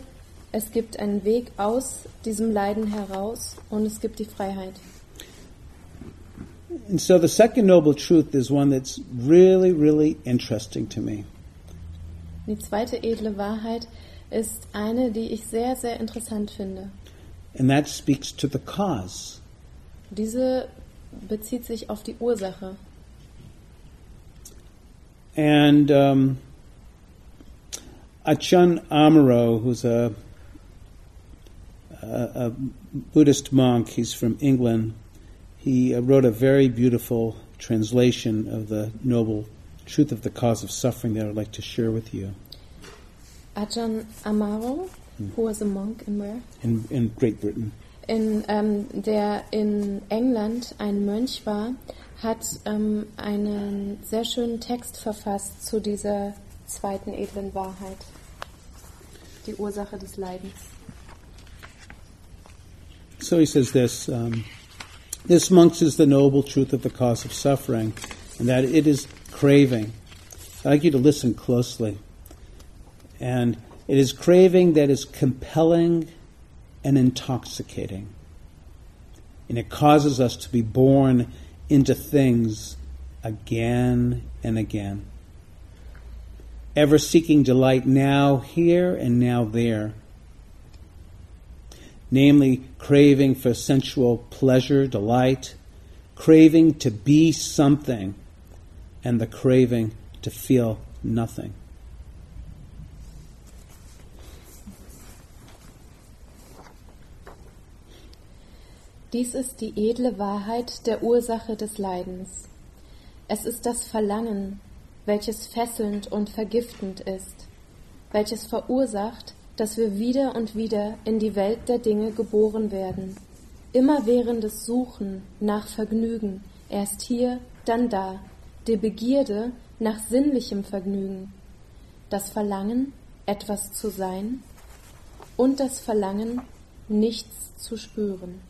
es gibt einen Weg aus diesem Leiden heraus und es gibt die Freiheit. And so the second noble truth is one that's really, really interesting to me. Die zweite edle Wahrheit ist eine, die ich sehr, sehr interessant finde. And that speaks to the cause. Diese bezieht sich auf die Ursache. And um, Achan Amaro, who's a, a, a Buddhist monk, he's from England, he uh, wrote a very beautiful translation of the Noble Truth of the Cause of Suffering that I'd like to share with you Ajahn Amaro, who was a monk in where? in, in Great Britain. in, ähm, der in England ein Mönch war, hat ähm, einen sehr schönen Text verfasst zu dieser zweiten edlen Wahrheit, die Ursache des Leidens. So he says this um, This, monks, is the noble truth of the cause of suffering, and that it is craving. I'd like you to listen closely. And it is craving that is compelling and intoxicating. And it causes us to be born into things again and again. Ever seeking delight now here and now there namely craving for sensual pleasure, delight, craving to be something, and the craving to feel nothing. Dies ist die edle Wahrheit der Ursache des Leidens. Es ist das Verlangen, welches fesselnd und vergiftend ist, welches verursacht, dass wir wieder und wieder in die Welt der Dinge geboren werden. Immerwährendes Suchen nach Vergnügen, erst hier, dann da, die Begierde nach sinnlichem Vergnügen, das Verlangen, etwas zu sein und das Verlangen, nichts zu spüren.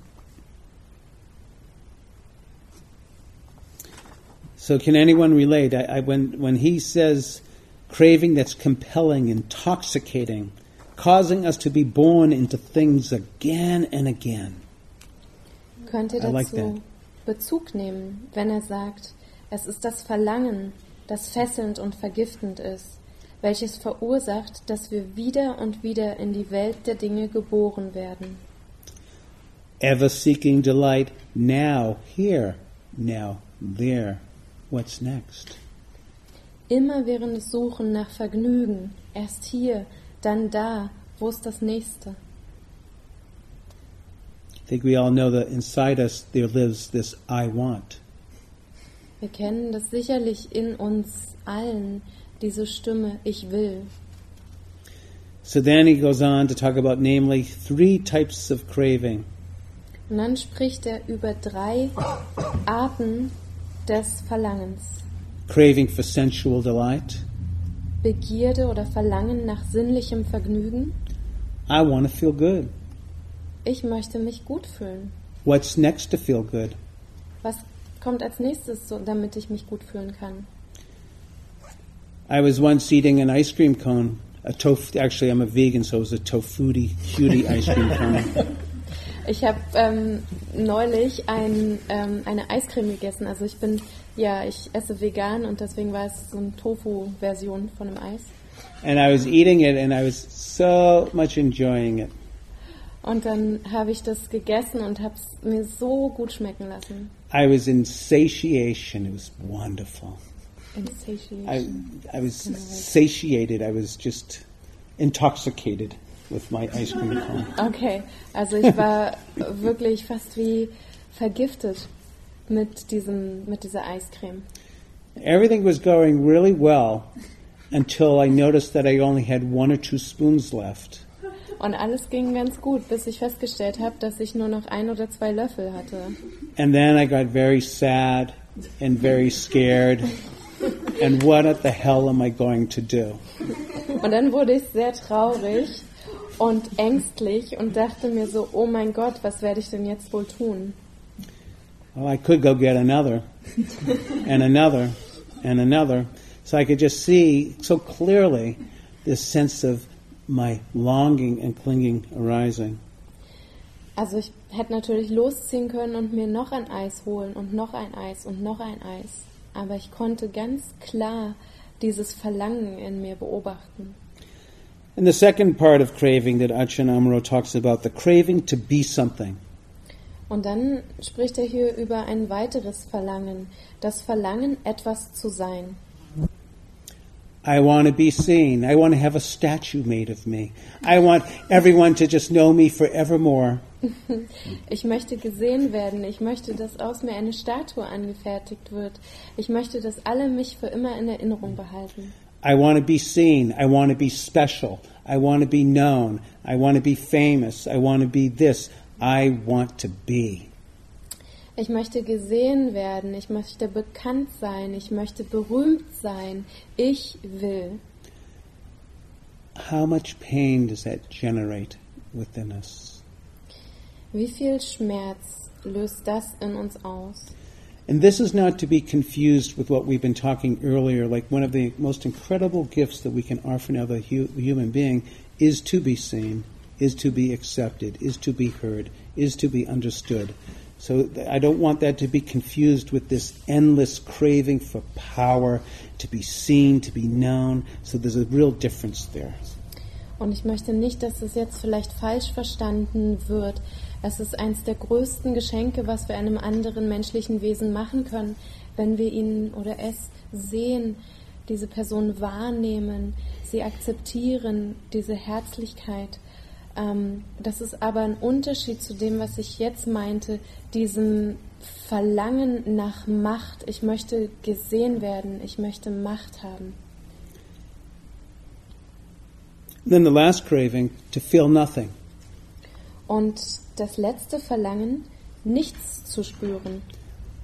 So, can anyone relate? I, I, when, when he says craving that's compelling, intoxicating, causing us to be born into things again and again. Könnt ihr I like dazu Bezug nehmen, wenn er sagt, es ist das Verlangen, das fesselnd und vergiftend ist, welches verursacht, dass wir wieder und wieder in die Welt der Dinge geboren werden. Ever seeking delight now, here, now, there. What's next? Immerwährendes Suchen nach Vergnügen, erst hier, dann da, wo ist das nächste? I think we all know that inside us there lives this I want. Wir kennen das sicherlich in uns allen, diese Stimme, ich will. So then he goes on to talk about, namely, three types of craving. Und dann spricht er über drei Arten des Verlangens. Craving for sensual delight. Begierde oder Verlangen nach sinnlichem Vergnügen. I want to feel good. Ich möchte mich gut fühlen. What's next to feel good? Was kommt als nächstes, so, damit ich mich gut fühlen kann? I was once eating an ice cream cone. A tofu. Actually, I'm a vegan, so it was a tofuti cutie ice cream cone. Ich habe ähm, neulich ein, ähm, eine Eiscreme gegessen. Also ich bin, ja, ich esse vegan und deswegen war es so eine Tofu-Version von einem Eis. and I was eating it, and I was so much enjoying it. Und dann habe ich das gegessen und habe es mir so gut schmecken lassen. I was in satiation. It was wonderful. Insatiation. I, I was satiated. I was just intoxicated with my ice cream cone. Okay, also ich war wirklich fast wie vergiftet mit diesem mit dieser Eiscreme. Everything was going really well until I noticed that I only had one or two spoons left. Und alles ging ganz gut, bis ich festgestellt habe, dass ich nur noch ein oder zwei Löffel hatte. And then I got very sad and very scared. And what the hell am I going to do? Und dann wurde ich sehr traurig und ängstlich und dachte mir so, oh mein Gott, was werde ich denn jetzt wohl tun? Well, I could go get another, and another, and another. So I could just see so clearly this sense of my longing and clinging arising. Also ich hätte natürlich losziehen können und mir noch ein Eis holen und noch ein Eis und noch ein Eis. Aber ich konnte ganz klar dieses Verlangen in mir beobachten. And the second part of craving that Ajahn Amaro talks about, the craving to be something. Und dann spricht er hier über ein weiteres Verlangen, das Verlangen, etwas zu sein. I want to be seen. I want to have a statue made of me. I want everyone to just know me forevermore. Ich möchte gesehen werden. Ich möchte, dass aus mir eine Statue angefertigt wird. Ich möchte, dass alle mich für immer in Erinnerung behalten. I want to be seen. I want to be special. I want to be known. I want to be famous. I want to be this. I want to be. Ich möchte gesehen werden. Ich möchte bekannt sein. Ich möchte berühmt sein. Ich will. How much pain does that generate within us? Wie viel Schmerz löst das in uns aus? And this is not to be confused with what we've been talking earlier. Like one of the most incredible gifts that we can offer another hu- human being is to be seen, is to be accepted, is to be heard, is to be understood. So I don't want that to be confused with this endless craving for power, to be seen, to be known. So there's a real difference there. Und ich möchte nicht, dass es jetzt vielleicht falsch verstanden wird. Es ist eines der größten Geschenke, was wir einem anderen menschlichen Wesen machen können, wenn wir ihn oder es sehen, diese Person wahrnehmen, sie akzeptieren, diese Herzlichkeit. Ähm, das ist aber ein Unterschied zu dem, was ich jetzt meinte, diesem Verlangen nach Macht. Ich möchte gesehen werden, ich möchte Macht haben. Then the last craving, to feel nothing. Und das letzte Verlangen, nichts zu spüren.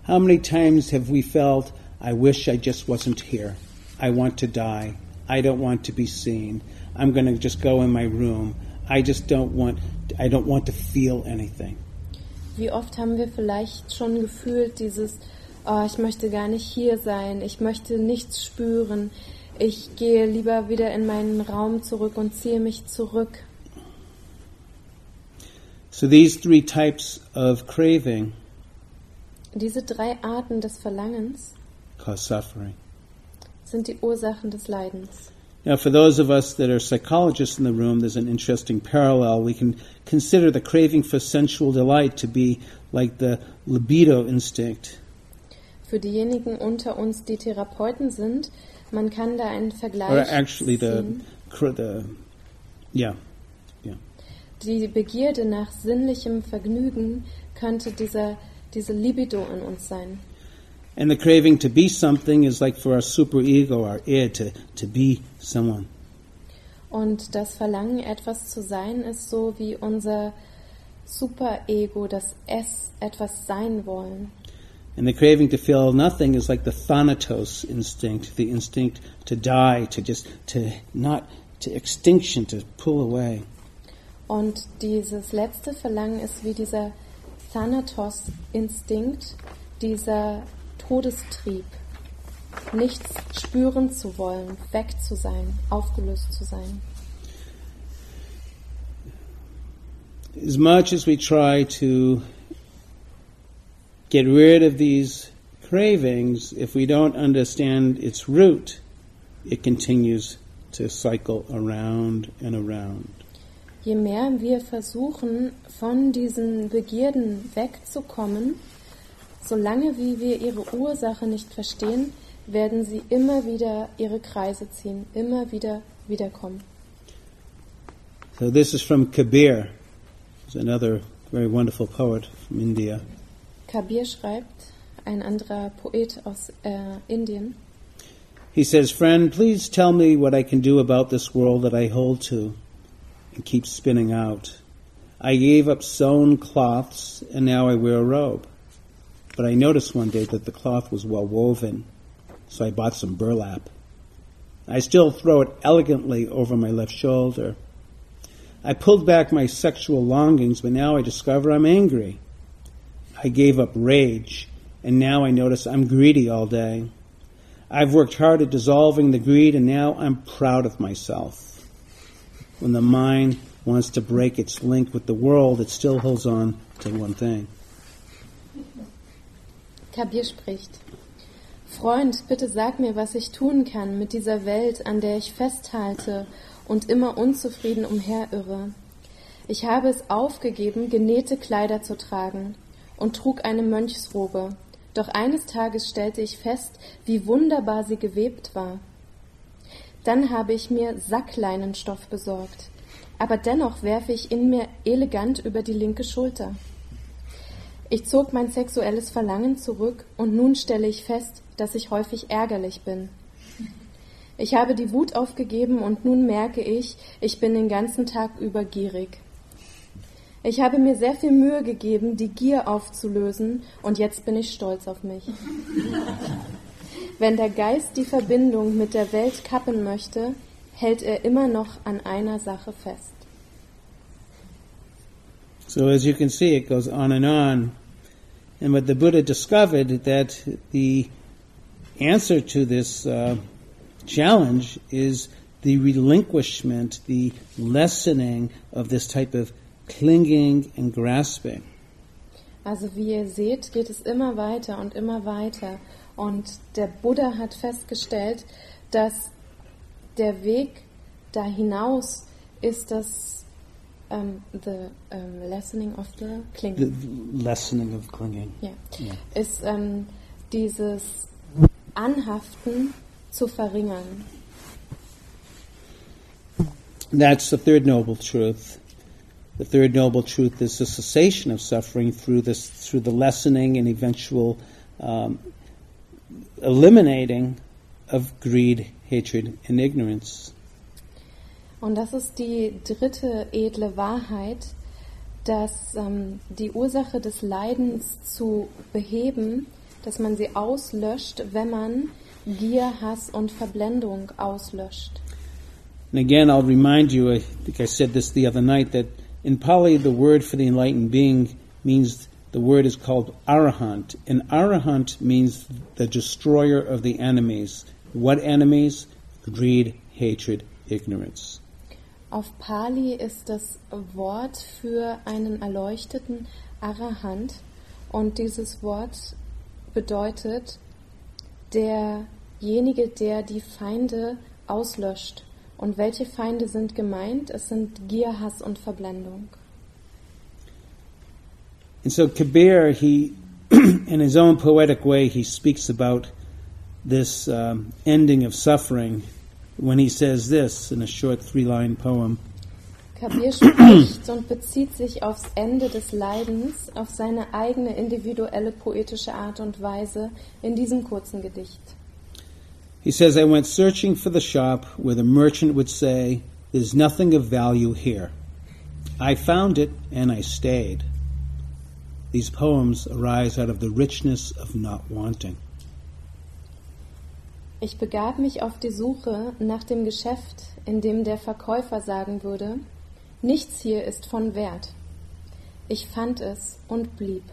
How many times have we felt, I wish I just wasn't here? I want to die. I don't want to be seen. I'm going to just go in my room. I just don't want, I don't want to feel anything. Wie oft haben wir vielleicht schon gefühlt dieses, oh, ich möchte gar nicht hier sein, ich möchte nichts spüren, ich gehe lieber wieder in meinen Raum zurück und ziehe mich zurück. So these three types of craving Diese drei Arten des Verlangens cause suffering. sind die Ursachen des Leidens. Now, for those of us that are psychologists in the room, there's an interesting parallel. We can consider the craving for sensual delight to be like the libido instinct. Für diejenigen unter uns, die Therapeuten sind, man kann da einen Vergleich Or actually, the, ziehen. the yeah, yeah. Die Begierde nach sinnlichem Vergnügen könnte dieser, diese Libido in uns sein. And the craving to be something is like for our superego, our id, to, to be someone. Und das Verlangen, etwas zu sein, ist so wie unser Superego, das Es, etwas sein wollen. And the craving to feel nothing is like the thanatos instinct, the instinct to die, to just, to not, to extinction, to pull away. Und dieses letzte Verlangen ist wie dieser Thanatos-Instinkt, dieser Todestrieb, nichts spüren zu wollen, weg zu sein, aufgelöst zu sein. As much as we try to get rid of these cravings, if we don't understand its root, it continues to cycle around and around. Je mehr wir versuchen, von diesen Begierden wegzukommen, solange wie wir ihre Ursache nicht verstehen, werden sie immer wieder ihre Kreise ziehen, immer wieder wiederkommen. So this is from Kabir, who's another very wonderful poet from India. Kabir schreibt, ein anderer Poet aus äh, Indien. He says, Friend, please tell me what I can do about this world that I hold to and keep spinning out. I gave up sewn cloths and now I wear a robe. But I noticed one day that the cloth was well woven, so I bought some burlap. I still throw it elegantly over my left shoulder. I pulled back my sexual longings, but now I discover I'm angry. I gave up rage, and now I notice I'm greedy all day. I've worked hard at dissolving the greed, and now I'm proud of myself. When the mind wants to break its link with the world, it still holds on to one thing. Kabir spricht. Freund, bitte sag mir, was ich tun kann mit dieser Welt, an der ich festhalte und immer unzufrieden umherirre. Ich habe es aufgegeben, genähte Kleider zu tragen und trug eine Mönchsrobe. Doch eines Tages stellte ich fest, wie wunderbar sie gewebt war. Dann habe ich mir Sackleinenstoff besorgt, aber dennoch werfe ich in mir elegant über die linke Schulter. Ich zog mein sexuelles Verlangen zurück und nun stelle ich fest, dass ich häufig ärgerlich bin. Ich habe die Wut aufgegeben und nun merke ich, ich bin den ganzen Tag über gierig. Ich habe mir sehr viel Mühe gegeben, die Gier aufzulösen und jetzt bin ich stolz auf mich. Wenn der Geist die Verbindung mit der Welt kappen möchte, hält er immer noch an einer Sache fest. So as you can see, it goes on and on. And what the Buddha discovered that the answer to this uh, challenge is the relinquishment, the lessening of this type of clinging and grasping. Also wie ihr seht, geht es immer weiter und immer weiter. Und der Buddha hat festgestellt, dass der Weg da hinaus ist das um, the um, lessening of the clinging. The lessening of clinging. Ja. Yeah. Ist um, dieses Anhaften zu verringern. That's the third noble truth. The third noble truth is the cessation of suffering through this, through the lessening and eventual um, eliminating of greed, hatred, and ignorance. Und das ist die dritte edle Wahrheit, dass ähm, die Ursache des Leidens zu beheben, dass man sie auslöscht, wenn man Gier, Hass und Verblendung auslöscht. And again, I'll remind you, I think I said this the other night, that in Pali the word for the enlightened being means the word is called arahant. And arahant means the destroyer of the enemies. What enemies? Greed, hatred, ignorance. Auf Pali ist das Wort für einen Erleuchteten Arahant und dieses Wort bedeutet derjenige, der die Feinde auslöscht. Und welche Feinde sind gemeint? Es sind Gier, Hass und Verblendung. And so Kabir, he, in his own poetic way, he speaks about this um, ending of suffering when he says this in a short three-line poem. Kabir spricht und bezieht sich aufs Ende des Leidens, auf seine eigene individuelle poetische Art und Weise in diesem kurzen Gedicht. He says, I went searching for the shop where the merchant would say, There's nothing of value here. I found it and I stayed. These poems arise out of the richness of not wanting. Ich begab mich auf die Suche nach dem Geschäft, in dem der Verkäufer sagen würde, Nichts hier ist von Wert. Ich fand es und blieb.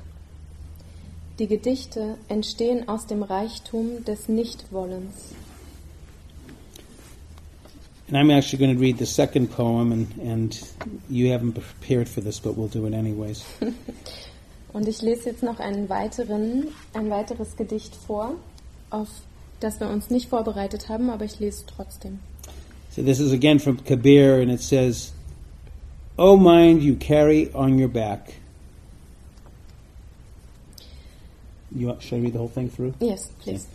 Die Gedichte entstehen aus dem Reichtum des Nichtwollens. And I'm actually going to read the second poem, and, and you haven't prepared for this, but we'll do it anyways. und ich lese jetzt noch einen weiteren, ein weiteres Gedicht vor, auf das wir uns nicht vorbereitet haben, aber ich lese trotzdem. So this is again from Kabir, and it says, O mind you carry on your back. You want, should I read the whole thing through? Yes, please.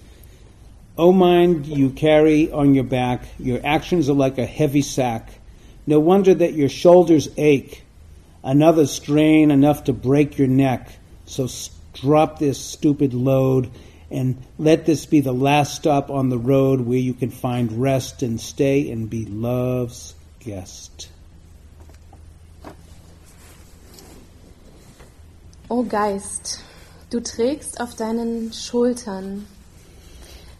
O oh, mind you carry on your back, your actions are like a heavy sack. No wonder that your shoulders ache. Another strain enough to break your neck. So drop this stupid load and let this be the last stop on the road where you can find rest and stay and be love's guest. O Geist, du trägst auf deinen Schultern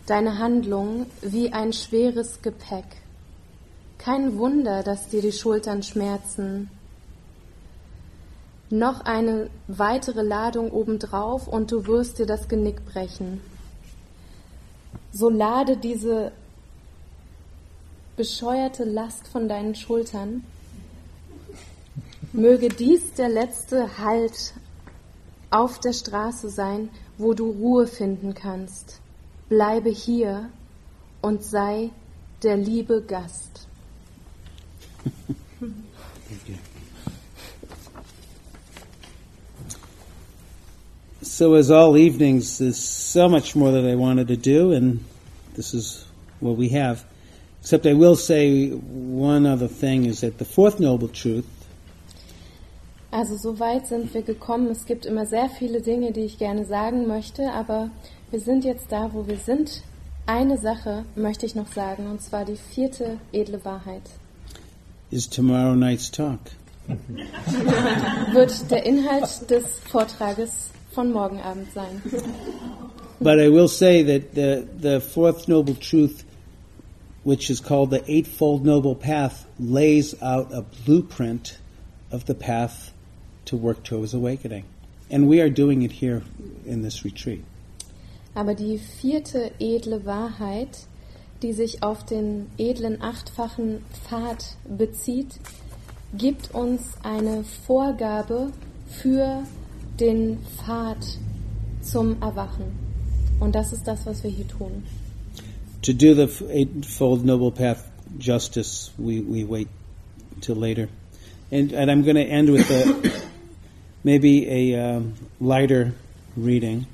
deine Handlung wie ein schweres Gepäck. Kein Wunder, dass dir die Schultern schmerzen. Noch eine weitere Ladung obendrauf und du wirst dir das Genick brechen. So lade diese bescheuerte Last von deinen Schultern. Möge dies der letzte Halt auf der Straße sein, wo du Ruhe finden kannst. Bleibe hier und sei der liebe Gast. So, as all evenings, there's so much more that I wanted to do, and this is what we have. Except I will say one other thing is that the fourth noble truth Also so weit sind wir gekommen. Es gibt immer sehr viele Dinge, die ich gerne sagen möchte, aber wir sind jetzt da, wo wir sind. Eine Sache möchte ich noch sagen, und zwar die vierte edle Wahrheit. is tomorrow night's talk. Wird der Inhalt des Vortrages von morgen Abend sein. But I will say that the, the fourth noble truth, which is called the Eightfold Noble Path, lays out a blueprint of the path to work towards awakening. And we are doing it here in this retreat. Aber die vierte edle Wahrheit, die sich auf den edlen achtfachen Pfad bezieht, gibt uns eine Vorgabe für den Pfad zum Erwachen. Und das ist das, was wir hier tun. To do the Eightfold Noble Path justice, we, we wait till later. And, and I'm going to end with a, maybe a um, lighter reading.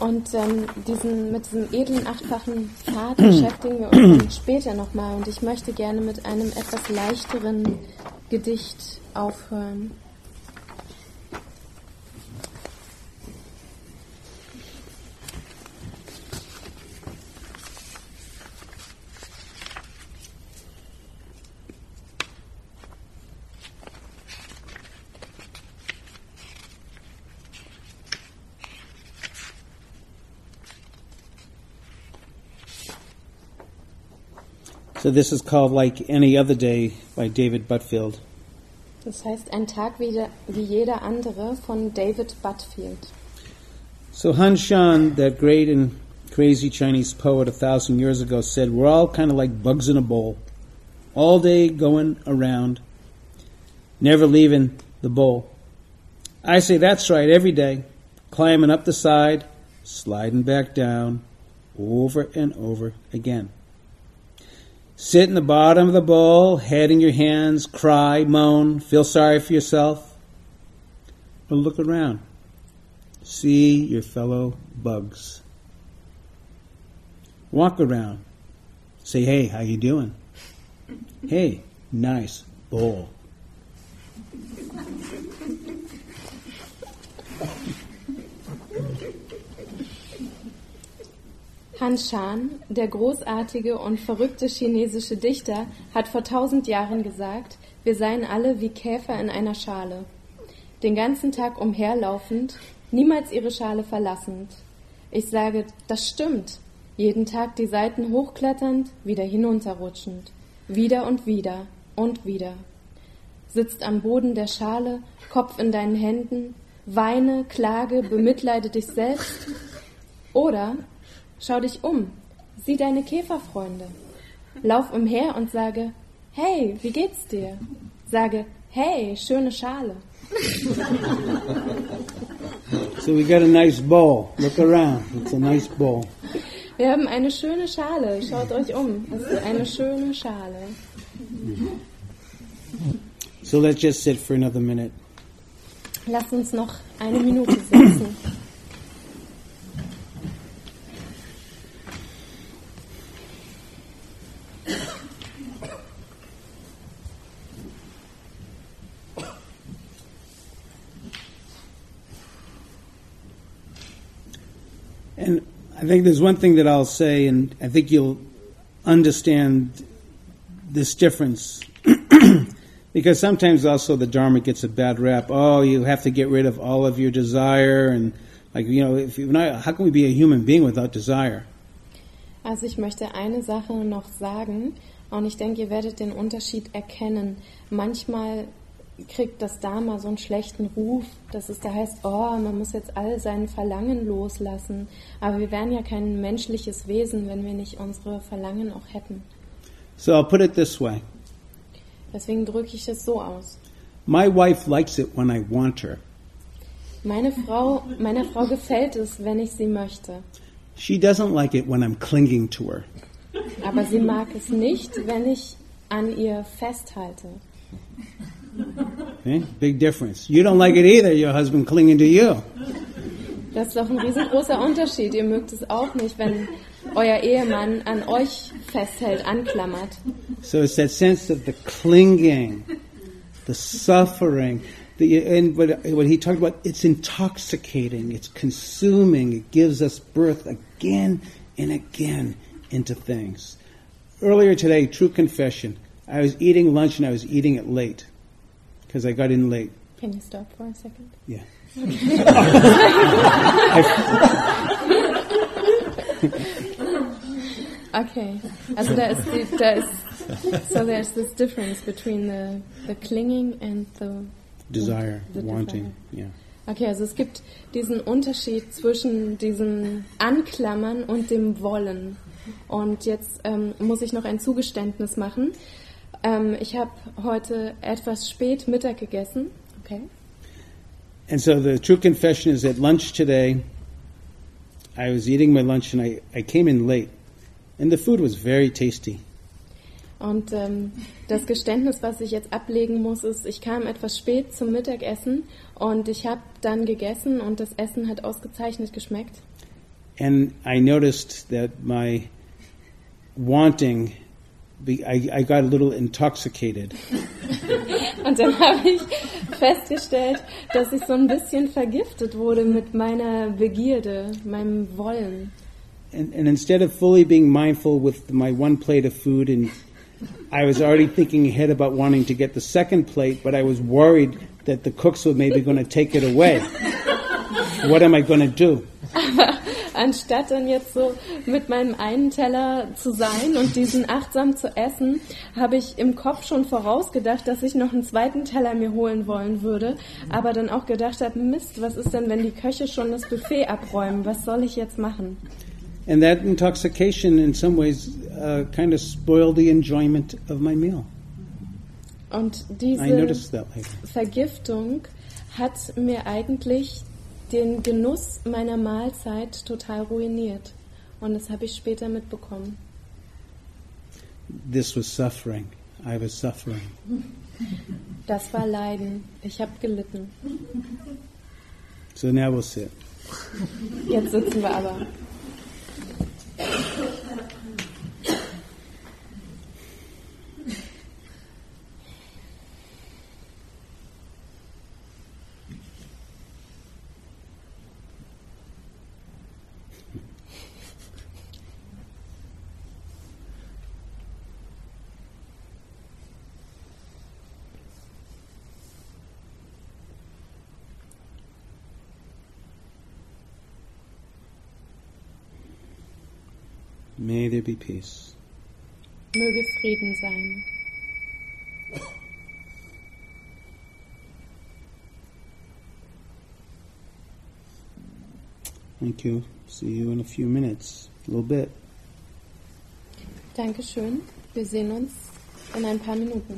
Und ähm, diesen, mit diesem edlen achtfachen Pfad beschäftigen wir uns später nochmal. Und ich möchte gerne mit einem etwas leichteren Gedicht aufhören. So this is called Like Any Other Day by David Butfield. Das heißt, ein Tag wie, der, wie jeder andere von David Butfield. So Han Shan, that great and crazy Chinese poet a thousand years ago, said, We're all kind of like bugs in a bowl, all day going around, never leaving the bowl. I say, That's right, every day, climbing up the side, sliding back down, over and over again. Sit in the bottom of the bowl, head in your hands, cry, moan, feel sorry for yourself, But look around see your fellow bugs. Walk around. Say, hey, how you doing? Hey, nice bowl. Han Shan, der großartige und verrückte chinesische Dichter, hat vor tausend Jahren gesagt, wir seien alle wie Käfer in einer Schale. Den ganzen Tag umherlaufend, niemals ihre Schale verlassend. Ich sage, das stimmt. Jeden Tag die Seiten hochkletternd, wieder hinunterrutschend. Wieder und wieder und wieder. Sitzt am Boden der Schale, Kopf in deinen Händen, weine, klage, bemitleide dich selbst. Oder schau dich um, sieh deine Käferfreunde. Lauf umher und sage, hey, wie geht's dir? Sage, hey, schöne Schale. So we got a nice bowl. Look around. It's a nice bowl. Wir haben eine schöne Schale. Schaut euch um. Es ist eine schöne Schale. So let's just sit for another minute. Lasst uns noch eine Minute sitzen. And I think there's one thing that I'll say, and I think you'll understand this difference. because sometimes also the Dharma gets a bad rap. Oh, you have to get rid of all of your desire, and like, you know, if you're not, how can we be a human being without desire? Also ich möchte eine Sache noch sagen und ich denke, ihr werdet den Unterschied erkennen. Manchmal kriegt das Dharma so einen schlechten Ruf, dass es da heißt, oh, man muss jetzt all seinen Verlangen loslassen. Aber wir wären ja kein menschliches Wesen, wenn wir nicht unsere Verlangen auch hätten. So I'll put it this way. Deswegen drücke ich es so aus. My wife likes it when I want her. Meine Frau, meiner Frau gefällt es, wenn ich sie möchte. She doesn't like it when I'm clinging to her. Aber sie mag es nicht, wenn ich an ihr festhalte. Okay? Big difference. You don't like it either, your husband clinging to you. Das ist doch ein riesengroßer Unterschied. Ihr mögt es auch nicht, wenn euer Ehemann an euch festhält, anklammert. So it's that sense of the clinging, the suffering, the, and what, what he talked about, it's intoxicating, it's consuming, it gives us birth again and again into things. Earlier today, true confession, I was eating lunch and I was eating it late because I got in late. Can you stop for a second? Yeah. Okay. Also da ist, die, da ist so there's this difference between the, the clinging and the Desire, the wanting, desire. yeah. Okay, also es gibt diesen Unterschied zwischen diesem Anklammern und dem Wollen. Und jetzt ähm, muss ich noch ein Zugeständnis machen. Ähm, ich habe heute etwas spät Mittag gegessen. Okay. And so the true confession is at lunch today, I was eating my lunch and I, I came in late. And the food was very tasty. Und ähm, das Geständnis, was ich jetzt ablegen muss, ist, ich kam etwas spät zum Mittagessen und ich habe dann gegessen und das Essen hat ausgezeichnet geschmeckt. And I noticed that my wanting, I, I got a little intoxicated. Und dann habe ich festgestellt, dass ich so ein bisschen vergiftet wurde mit meiner Begierde, meinem Wollen. And, and instead of fully being mindful with my one plate of food, and I was already thinking ahead about wanting to get the second plate, but I was worried that the cooks were maybe going to take it away. What am I going to do? Anstatt dann jetzt so mit meinem einen Teller zu sein und diesen achtsam zu essen, habe ich im Kopf schon vorausgedacht, dass ich noch einen zweiten Teller mir holen wollen würde, aber dann auch gedacht habe, Mist, was ist denn, wenn die Köche schon das Buffet abräumen? Was soll ich jetzt machen? And that intoxication, in some ways, uh, kind of spoiled the enjoyment of my meal. Und diese. Vergiftung hat mir eigentlich den Genuss meiner Mahlzeit total ruiniert. Und das habe ich später mitbekommen. This was suffering. I was suffering. Das war Leiden. Ich habe gelitten. So now we'll sit. Jetzt sitzen wir aber. May there be peace. Möge Frieden sein. Thank you. See you in a few minutes. A little bit. Dankeschön. Wir sehen uns in ein paar Minuten.